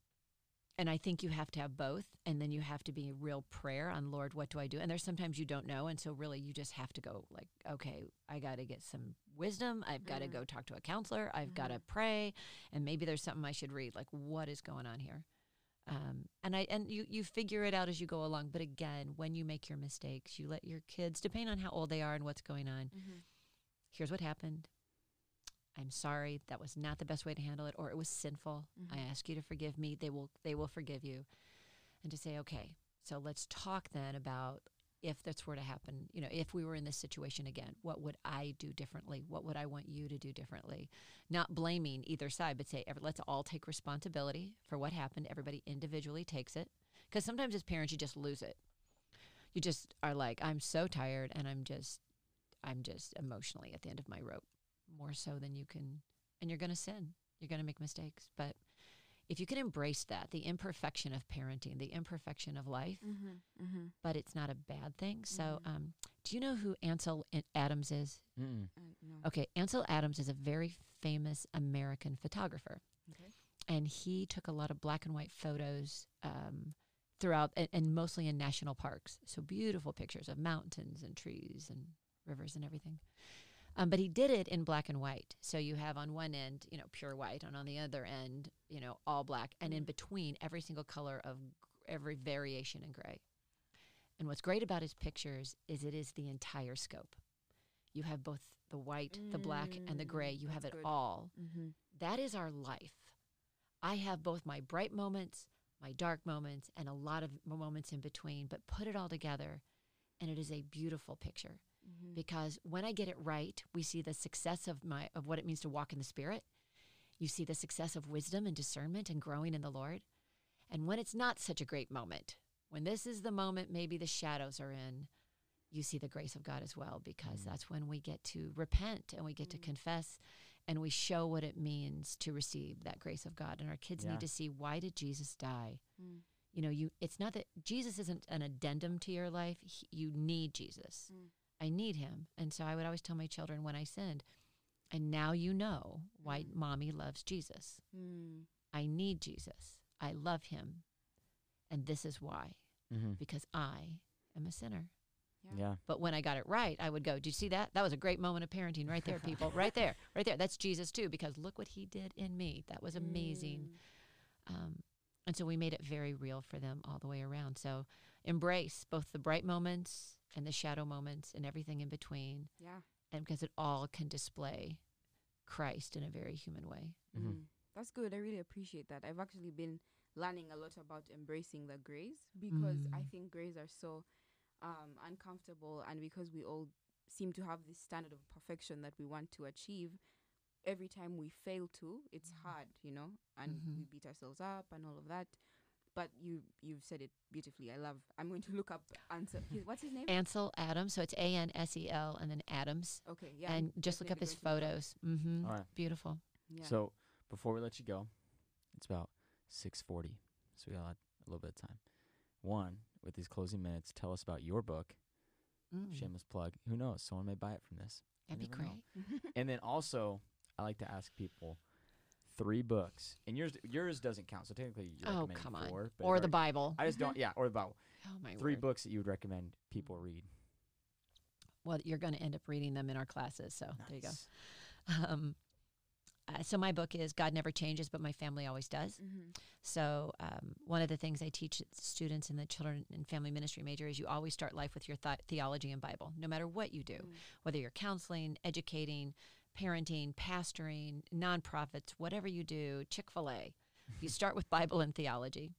Speaker 3: and I think you have to have both, and then you have to be real prayer on Lord, what do I do? And there's sometimes you don't know, and so really you just have to go like, okay, I got to get some wisdom. I've got to
Speaker 2: Mhm.
Speaker 3: go talk to a counselor. I've got to
Speaker 2: Mhm.
Speaker 3: pray, and maybe there's something I should read. Like, what is going on here? Um, and I and you you figure it out as you go along. But again, when you make your mistakes, you let your kids, depending on how old they are and what's going on,
Speaker 2: mhm,
Speaker 3: here's what happened. I'm sorry. That was not the best way to handle it, or it was sinful. I
Speaker 2: Mhm.
Speaker 3: ask you to forgive me. They will. They will forgive you, and to say, okay. So let's talk then about if this were to happen, you know, if we were in this situation again, what would I do differently? What would I want you to do differently? Not blaming either side, but say, let's all take responsibility for what happened. Everybody individually takes it. Because sometimes as parents, you just lose it. You just are like, I'm so tired and I'm just, I'm just emotionally at the end of my rope more so than you can. And you're going to sin. You're going to make mistakes. But if you can embrace that, the imperfection of parenting, the imperfection of life,
Speaker 2: Mm-hmm. Mm-hmm.
Speaker 3: but it's not a bad thing. So,
Speaker 2: Mhm.
Speaker 3: um, do you know who Ansel Adams is?
Speaker 2: Uh, no.
Speaker 3: Okay, Ansel Adams is a very famous American photographer,
Speaker 2: Okay.
Speaker 3: and he took a lot of black and white photos um, throughout, and, and mostly in national parks. So beautiful pictures of mountains and trees and rivers and everything. Um, but he did it in black and white. So you have on one end, you know, pure white, and on the other end, you know, all black, and in
Speaker 2: Mm.
Speaker 3: between, every single color of every variation in gray. And what's great about his pictures is it is the entire scope. You have both the white, the black, and the gray.
Speaker 2: Mm,
Speaker 3: You have it
Speaker 2: good.
Speaker 3: all.
Speaker 2: Mm-hmm.
Speaker 3: That is our life. I have both my bright moments, my dark moments, and a lot of moments in between, but put it all together, and it is a beautiful picture
Speaker 2: Mm-hmm.
Speaker 3: because when I get it right, we see the success of my of what it means to walk in the spirit. You see the success of wisdom and discernment and growing in the Lord. And when it's not such a great moment, when this is the moment maybe the shadows are in, you see the grace of God as well because
Speaker 1: Mm.
Speaker 3: that's when we get to repent and we get to
Speaker 2: Mm.
Speaker 3: confess and we show what it means to receive that grace of God. And our kids
Speaker 1: Yeah.
Speaker 3: need to see why did Jesus die?
Speaker 2: Mm.
Speaker 3: You know, you it's not that Jesus isn't an addendum to your life. He, you need Jesus. I need him. And so I would always tell my children when I sinned, and now you know why
Speaker 2: Mm.
Speaker 3: mommy loves Jesus.
Speaker 2: Mm.
Speaker 3: I need Jesus. I love him. And this is why,
Speaker 1: Mm-hmm.
Speaker 3: because I am a sinner.
Speaker 2: Yeah.
Speaker 1: Yeah.
Speaker 3: But when I got it right, I would go, Do you see that? That was a great moment of parenting right there, people. right there. Right there. That's Jesus too, because look what he did in me. That was amazing.
Speaker 2: Mm.
Speaker 3: Um, and so we made it very real for them all the way around. So embrace both the bright moments and the shadow moments and everything in between.
Speaker 2: Yeah.
Speaker 3: And because it all can display Christ in a very human way.
Speaker 1: Mhm.
Speaker 2: Mm. That's good. I really appreciate that. I've actually been learning a lot about embracing the grays because I
Speaker 3: Mm.
Speaker 2: think grays are so um, uncomfortable, and because we all seem to have this standard of perfection that we want to achieve. Every time we fail to, it's hard, you know, and
Speaker 3: Mhm.
Speaker 2: we beat ourselves up and all of that. But you you've said it beautifully. I love. I'm going to look up answer. His, what's his name?
Speaker 3: Ansel Adams. So it's A N S E L and then Adams.
Speaker 2: okay, yeah.
Speaker 3: and just look up his
Speaker 2: going to look up.
Speaker 3: photos. Mm-hmm.
Speaker 1: All right.
Speaker 3: Beautiful.
Speaker 2: Yeah.
Speaker 1: So before we let you go, it's about six forty, so we got a little bit of time. One, with these closing minutes, tell us about your book.
Speaker 3: Mm.
Speaker 1: Shameless plug. Who knows? Someone may buy it from this.
Speaker 3: That'd be great.
Speaker 1: and then also, I like to ask people three books, and yours yours doesn't count. So technically, you
Speaker 3: Oh,
Speaker 1: recommend
Speaker 3: come on.
Speaker 1: four, but
Speaker 3: Or
Speaker 1: if
Speaker 3: the Bible.
Speaker 1: I just don't. Yeah, or the Bible.
Speaker 3: oh my
Speaker 1: Three
Speaker 3: word.
Speaker 1: books that you would recommend people read.
Speaker 3: Well, you're going to end up reading them in our classes. So there you go. Um, uh, so my book is God Never Changes, but My Family Always Does.
Speaker 2: Mhm.
Speaker 3: So um, one of the things I teach students in the children and family ministry major is you always start life with your th- theology and Bible, no matter what you do,
Speaker 2: Mm.
Speaker 3: whether you're counseling, educating, parenting, pastoring, nonprofits, whatever you do, Chick Fil A. you start with Bible and theology.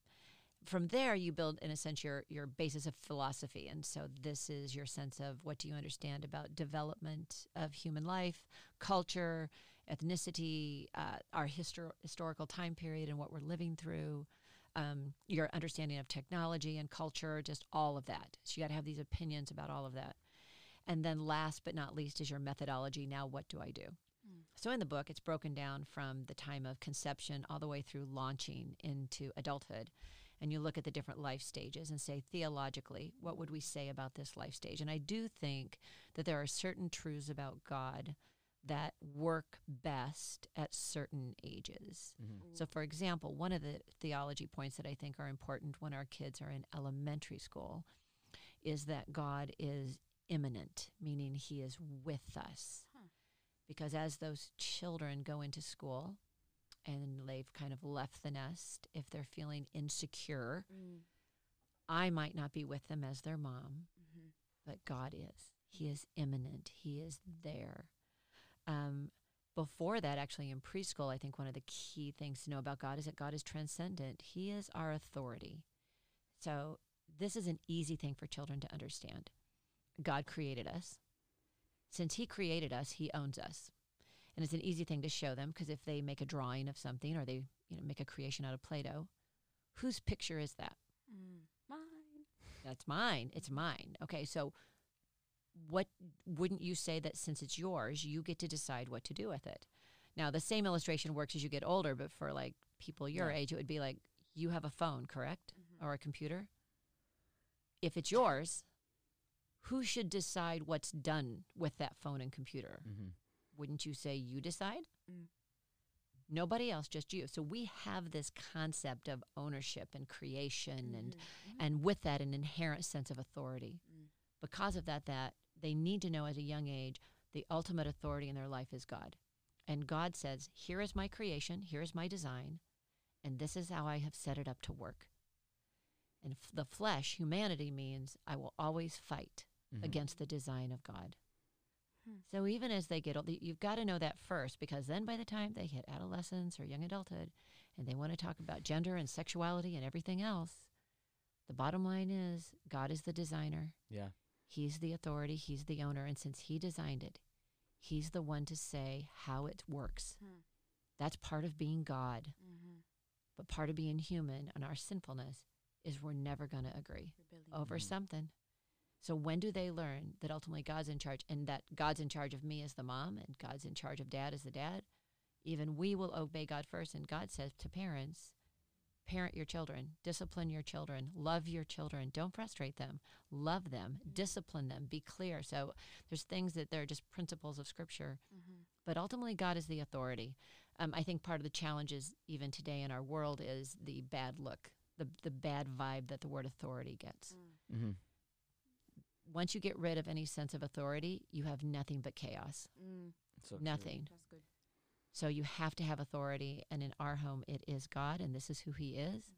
Speaker 3: From there, you build, in a sense, your your basis of philosophy, and so this is your sense of what do you understand about development of human life, culture, ethnicity, uh, our histor- historical time period, and what we're living through. Um, your understanding of technology and culture, just all of that. So you got to have these opinions about all of that. And then, last but not least, is your methodology. Now, what do I do?
Speaker 2: Mm.
Speaker 3: So, in the book, it's broken down from the time of conception all the way through launching into adulthood. And you look at the different life stages and say, theologically, what would we say about this life stage? And I do think that there are certain truths about God that work best at certain ages.
Speaker 1: Mhm.
Speaker 3: So, for example, one of the theology points that I think are important when our kids are in elementary school is that God is immanent, meaning He is with us.
Speaker 2: Huh.
Speaker 3: Because as those children go into school and they've kind of left the nest, if they're feeling insecure,
Speaker 2: Mm.
Speaker 3: I might not be with them as their mom,
Speaker 2: Mhm.
Speaker 3: but God is. He is immanent. He is there. Um, before that, actually, in preschool, I think one of the key things to know about God is that God is transcendent. He is our authority. So this is an easy thing for children to understand. God created us. Since He created us, He owns us. And it's an easy thing to show them because if they make a drawing of something or they you know make a creation out of Play-Doh, whose picture is that?
Speaker 2: Mm. Mine.
Speaker 3: That's mine. It's mine. Okay, so what wouldn't you say that since it's yours, you get to decide what to do with it? Now, the same illustration works as you get older, but for like people your
Speaker 1: Yeah.
Speaker 3: age, it would be like you have a phone, correct?
Speaker 2: Mhm.
Speaker 3: Or a computer. If it's yours, who should decide what's done with that phone and computer?
Speaker 1: Mm-hmm.
Speaker 3: Wouldn't you say you decide?
Speaker 2: Mm.
Speaker 3: Nobody else, just you. So we have this concept of ownership and creation and
Speaker 2: Mhm. Mhm.
Speaker 3: and with that an inherent sense of authority.
Speaker 2: Mm.
Speaker 3: Because of that, that they need to know at a young age the ultimate authority in their life is God. And God says, Here is my creation, here is my design, and this is how I have set it up to work. And f- the flesh, humanity, means I will always fight
Speaker 1: Mm-hmm.
Speaker 3: against the design of God.
Speaker 2: Hmm.
Speaker 3: So even as they get old, you've got to know that first because then by the time they hit adolescence or young adulthood and they want to talk about gender and sexuality and everything else, the bottom line is God is the designer.
Speaker 1: Yeah.
Speaker 3: He's the authority, he's the owner, and since he designed it, he's the one to say how it works.
Speaker 2: Hmm.
Speaker 3: That's part of being God,
Speaker 2: Mhm.
Speaker 3: but part of being human and our sinfulness is we're never going to agree
Speaker 2: Rebellion.
Speaker 3: over
Speaker 1: Mhm.
Speaker 3: something. So when do they learn that ultimately God's in charge and that God's in charge of me as the mom and God's in charge of dad as the dad? Even we will obey God first. And God says to parents, parent your children, discipline your children, love your children, don't frustrate them, love them, discipline them, be clear. So there's things that they're just principles of scripture
Speaker 2: Mhm.
Speaker 3: but ultimately God is the authority. Um, I think part of the challenges even today in our world is the bad look, the the bad vibe that the word authority gets.
Speaker 2: Mm.
Speaker 1: Mm-hmm.
Speaker 3: Once you get rid of any sense of authority, you have nothing but chaos.
Speaker 2: Mm.
Speaker 1: So true.
Speaker 3: nothing.
Speaker 2: That's good.
Speaker 3: So you have to have authority, and in our home, it is God, and this is who He is,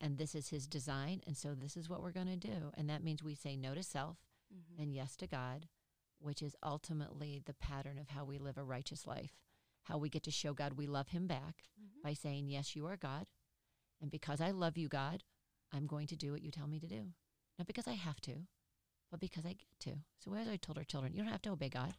Speaker 3: and this is His design, and so this is what we're going to do, and that means we say no to self
Speaker 2: Mhm.
Speaker 3: and yes to God, which is ultimately the pattern of how we live a righteous life, how we get to show God we love Him back,
Speaker 2: Mhm.
Speaker 3: by saying, Yes, you are God. And because I love you, God, I'm going to do what you tell me to do. Not because I have to, but because I get to. So, as I told our children, you don't have to obey God,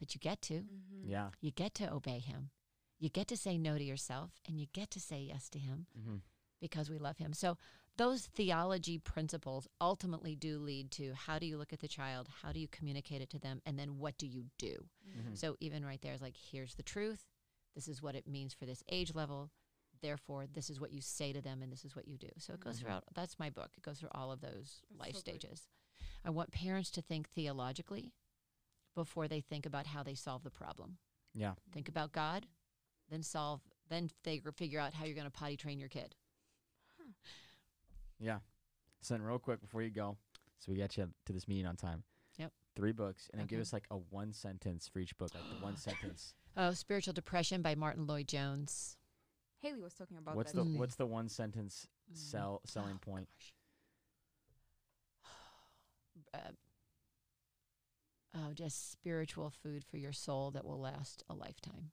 Speaker 3: but you get to.
Speaker 2: Mhm.
Speaker 1: Yeah.
Speaker 3: You get to obey Him. You get to say no to yourself, and you get to say yes to Him
Speaker 1: Mm-hmm.
Speaker 3: because we love Him. So, those theology principles ultimately do lead to how do you look at the child? How do you communicate it to them? And then what do you do?
Speaker 1: Mhm.
Speaker 3: So even right there is like, here's the truth. This is what it means for this age level. Therefore, this is what you say to them, and this is what you do. So it goes
Speaker 1: Mhm.
Speaker 3: throughout. That's my book. It goes through all of those
Speaker 2: That's
Speaker 3: life
Speaker 2: so good.
Speaker 3: stages. I want parents to think theologically before they think about how they solve the problem.
Speaker 1: Yeah.
Speaker 3: Think about God, then solve. Then figure figure out how you're going to potty train your kid.
Speaker 1: Yeah. So then, real quick before you go, so we get you to this meeting on time.
Speaker 3: Yep.
Speaker 1: Three books, and then give us like a one sentence for each book, like the one sentence.
Speaker 3: Oh, Spiritual Depression by Martyn Lloyd-Jones.
Speaker 2: Haley was talking about
Speaker 1: What's
Speaker 2: that.
Speaker 1: the
Speaker 3: Mm.
Speaker 1: What's the one sentence
Speaker 3: Mm.
Speaker 1: sell selling
Speaker 3: Oh,
Speaker 1: point?
Speaker 3: gosh. Uh, oh, just spiritual food for your soul that will last a lifetime.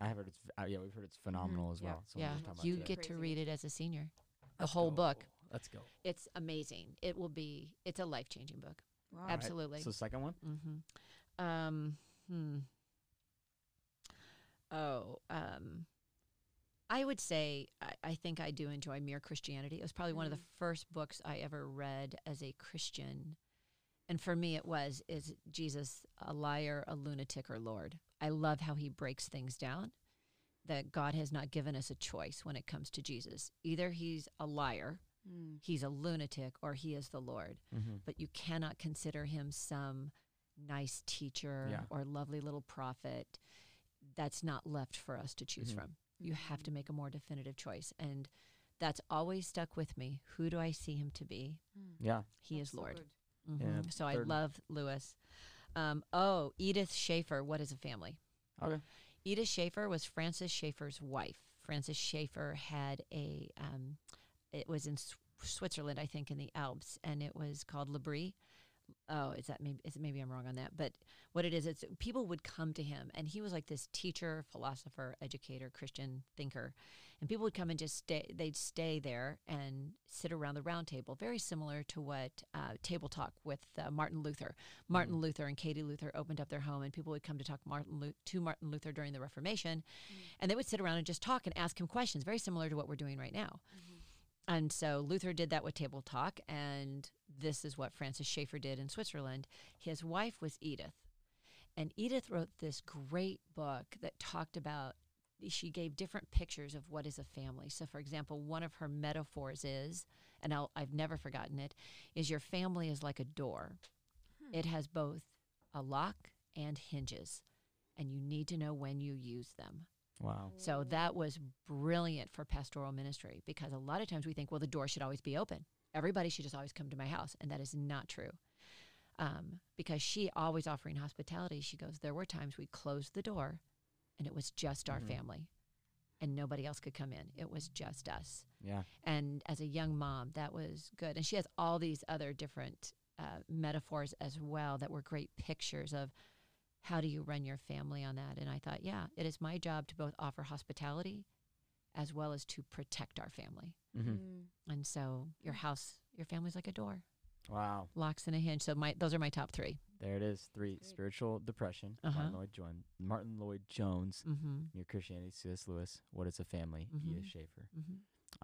Speaker 1: I have heard it's uh, yeah we've heard it's phenomenal as
Speaker 2: Yeah.
Speaker 1: well. So
Speaker 3: yeah,
Speaker 1: we'll just talk about
Speaker 3: you
Speaker 1: today.
Speaker 3: get to read it as a senior. The
Speaker 1: Let's
Speaker 3: whole
Speaker 1: go.
Speaker 3: book.
Speaker 1: Let's go.
Speaker 3: It's amazing. It will be. It's a life changing book.
Speaker 2: Wow.
Speaker 1: All right,
Speaker 3: Absolutely.
Speaker 1: So second one.
Speaker 3: Mm-hmm. Um, hmm. Oh, um, I would say I, I think I do enjoy Mere Christianity. It was probably one of the
Speaker 2: Mm.
Speaker 3: first books I ever read as a Christian, and for me, it was is Jesus a liar, a lunatic, or Lord? I love how he breaks things down. That God has not given us a choice when it comes to Jesus. Either he's a liar,
Speaker 2: Mm.
Speaker 3: he's a lunatic, or he is the Lord
Speaker 1: Mm-hmm.
Speaker 3: but you cannot consider him some nice teacher
Speaker 1: Yeah.
Speaker 3: or lovely little prophet. That's not left for us to choose
Speaker 1: Mhm.
Speaker 3: from. You have to make a more definitive choice. And that's always stuck with me. Who do I see him to be?
Speaker 2: Mm.
Speaker 1: Yeah.
Speaker 3: He
Speaker 2: That's
Speaker 3: is
Speaker 2: so
Speaker 3: Lord.
Speaker 2: good.
Speaker 1: Yeah,
Speaker 3: Mhm. So I love Lewis. Um, oh, Edith Schaeffer, What is a Family?
Speaker 1: Okay.
Speaker 3: Edith Schaeffer was Francis Schaeffer's wife. Francis Schaeffer had a, um, it was in S- Switzerland, I think, in the Alps, and it was called L'Abri. Oh, is that maybe is it maybe I'm wrong on that, but what it is, it's people would come to him, and he was like this teacher, philosopher, educator, Christian thinker, and people would come and just stay. They'd stay there and sit around the round table, very similar to what uh, Table Talk with uh, Martin Luther. Martin
Speaker 1: Mm.
Speaker 3: Luther and Katie Luther opened up their home, and people would come to talk Martin Lu- to Martin Luther during the Reformation, and they would sit around and just talk and ask him questions, very similar to what we're doing right now. And so Luther did that with Table Talk, and this is what Francis Schaeffer did in Switzerland. His wife was Edith, and Edith wrote this great book that talked about. She gave different pictures of what is a family. So, for example, one of her metaphors is, and I'll, I've never forgotten it, is your family is like a door. Hmm. It has both a lock and hinges, and you need to know when you use them.
Speaker 1: Wow.
Speaker 3: So that was brilliant for pastoral ministry because a lot of times we think, well, the door should always be open. Everybody should just always come to my house. And that is not true. Um, because she always offering hospitality, she goes, there were times we closed the door and it was just our
Speaker 1: Mhm.
Speaker 3: family and nobody else could come in. It was just us.
Speaker 1: Yeah.
Speaker 3: And as a young mom, that was good. And she has all these other different uh, metaphors as well that were great pictures of how do you run your family on that. And I thought, yeah, it is my job to both offer hospitality as well as to protect our family.
Speaker 1: Mm-hmm.
Speaker 2: Mm.
Speaker 3: And so your house, your family's like a door,
Speaker 1: Wow.
Speaker 3: locks and a hinge. So my those are my top three.
Speaker 1: There it is. Three
Speaker 2: Great.
Speaker 1: spiritual depression.
Speaker 3: Uh-huh.
Speaker 1: Martyn Lloyd-Jones. Martin Lloyd Jones.
Speaker 3: Mm-hmm.
Speaker 1: Your Christianity. C.S. Lewis. What is a family?
Speaker 3: Mhm.
Speaker 1: E.S. Schaeffer.
Speaker 3: Mm-hmm.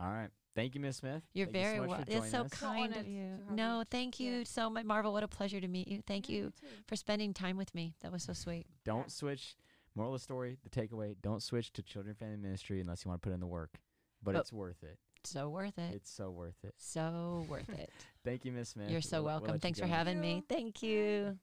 Speaker 1: All right. Thank you, Miss Smith.
Speaker 3: You're
Speaker 1: Thank you
Speaker 3: very
Speaker 1: so much
Speaker 3: well. It's so
Speaker 1: us.
Speaker 3: Kind
Speaker 2: honored
Speaker 3: of you.
Speaker 2: to have
Speaker 3: No,
Speaker 2: you.
Speaker 3: thank
Speaker 2: Yeah.
Speaker 3: you so much, Marvel. What a pleasure to meet you. Thank
Speaker 2: Yeah,
Speaker 3: you
Speaker 2: me
Speaker 3: for spending time with me. That was so sweet.
Speaker 1: Don't
Speaker 2: Yeah.
Speaker 1: switch. Moral of the story, the takeaway, don't switch to children and family ministry unless you want to put in the work. But
Speaker 3: Oh.
Speaker 1: it's worth it.
Speaker 3: So worth it.
Speaker 1: It's so worth it.
Speaker 3: so worth it.
Speaker 1: Thank you, Miss Smith.
Speaker 3: You're so
Speaker 1: We'll- we'll
Speaker 3: welcome.
Speaker 1: you
Speaker 3: Thanks for
Speaker 1: go.
Speaker 3: having me.
Speaker 2: you.
Speaker 3: Thank
Speaker 2: Bye.
Speaker 3: you.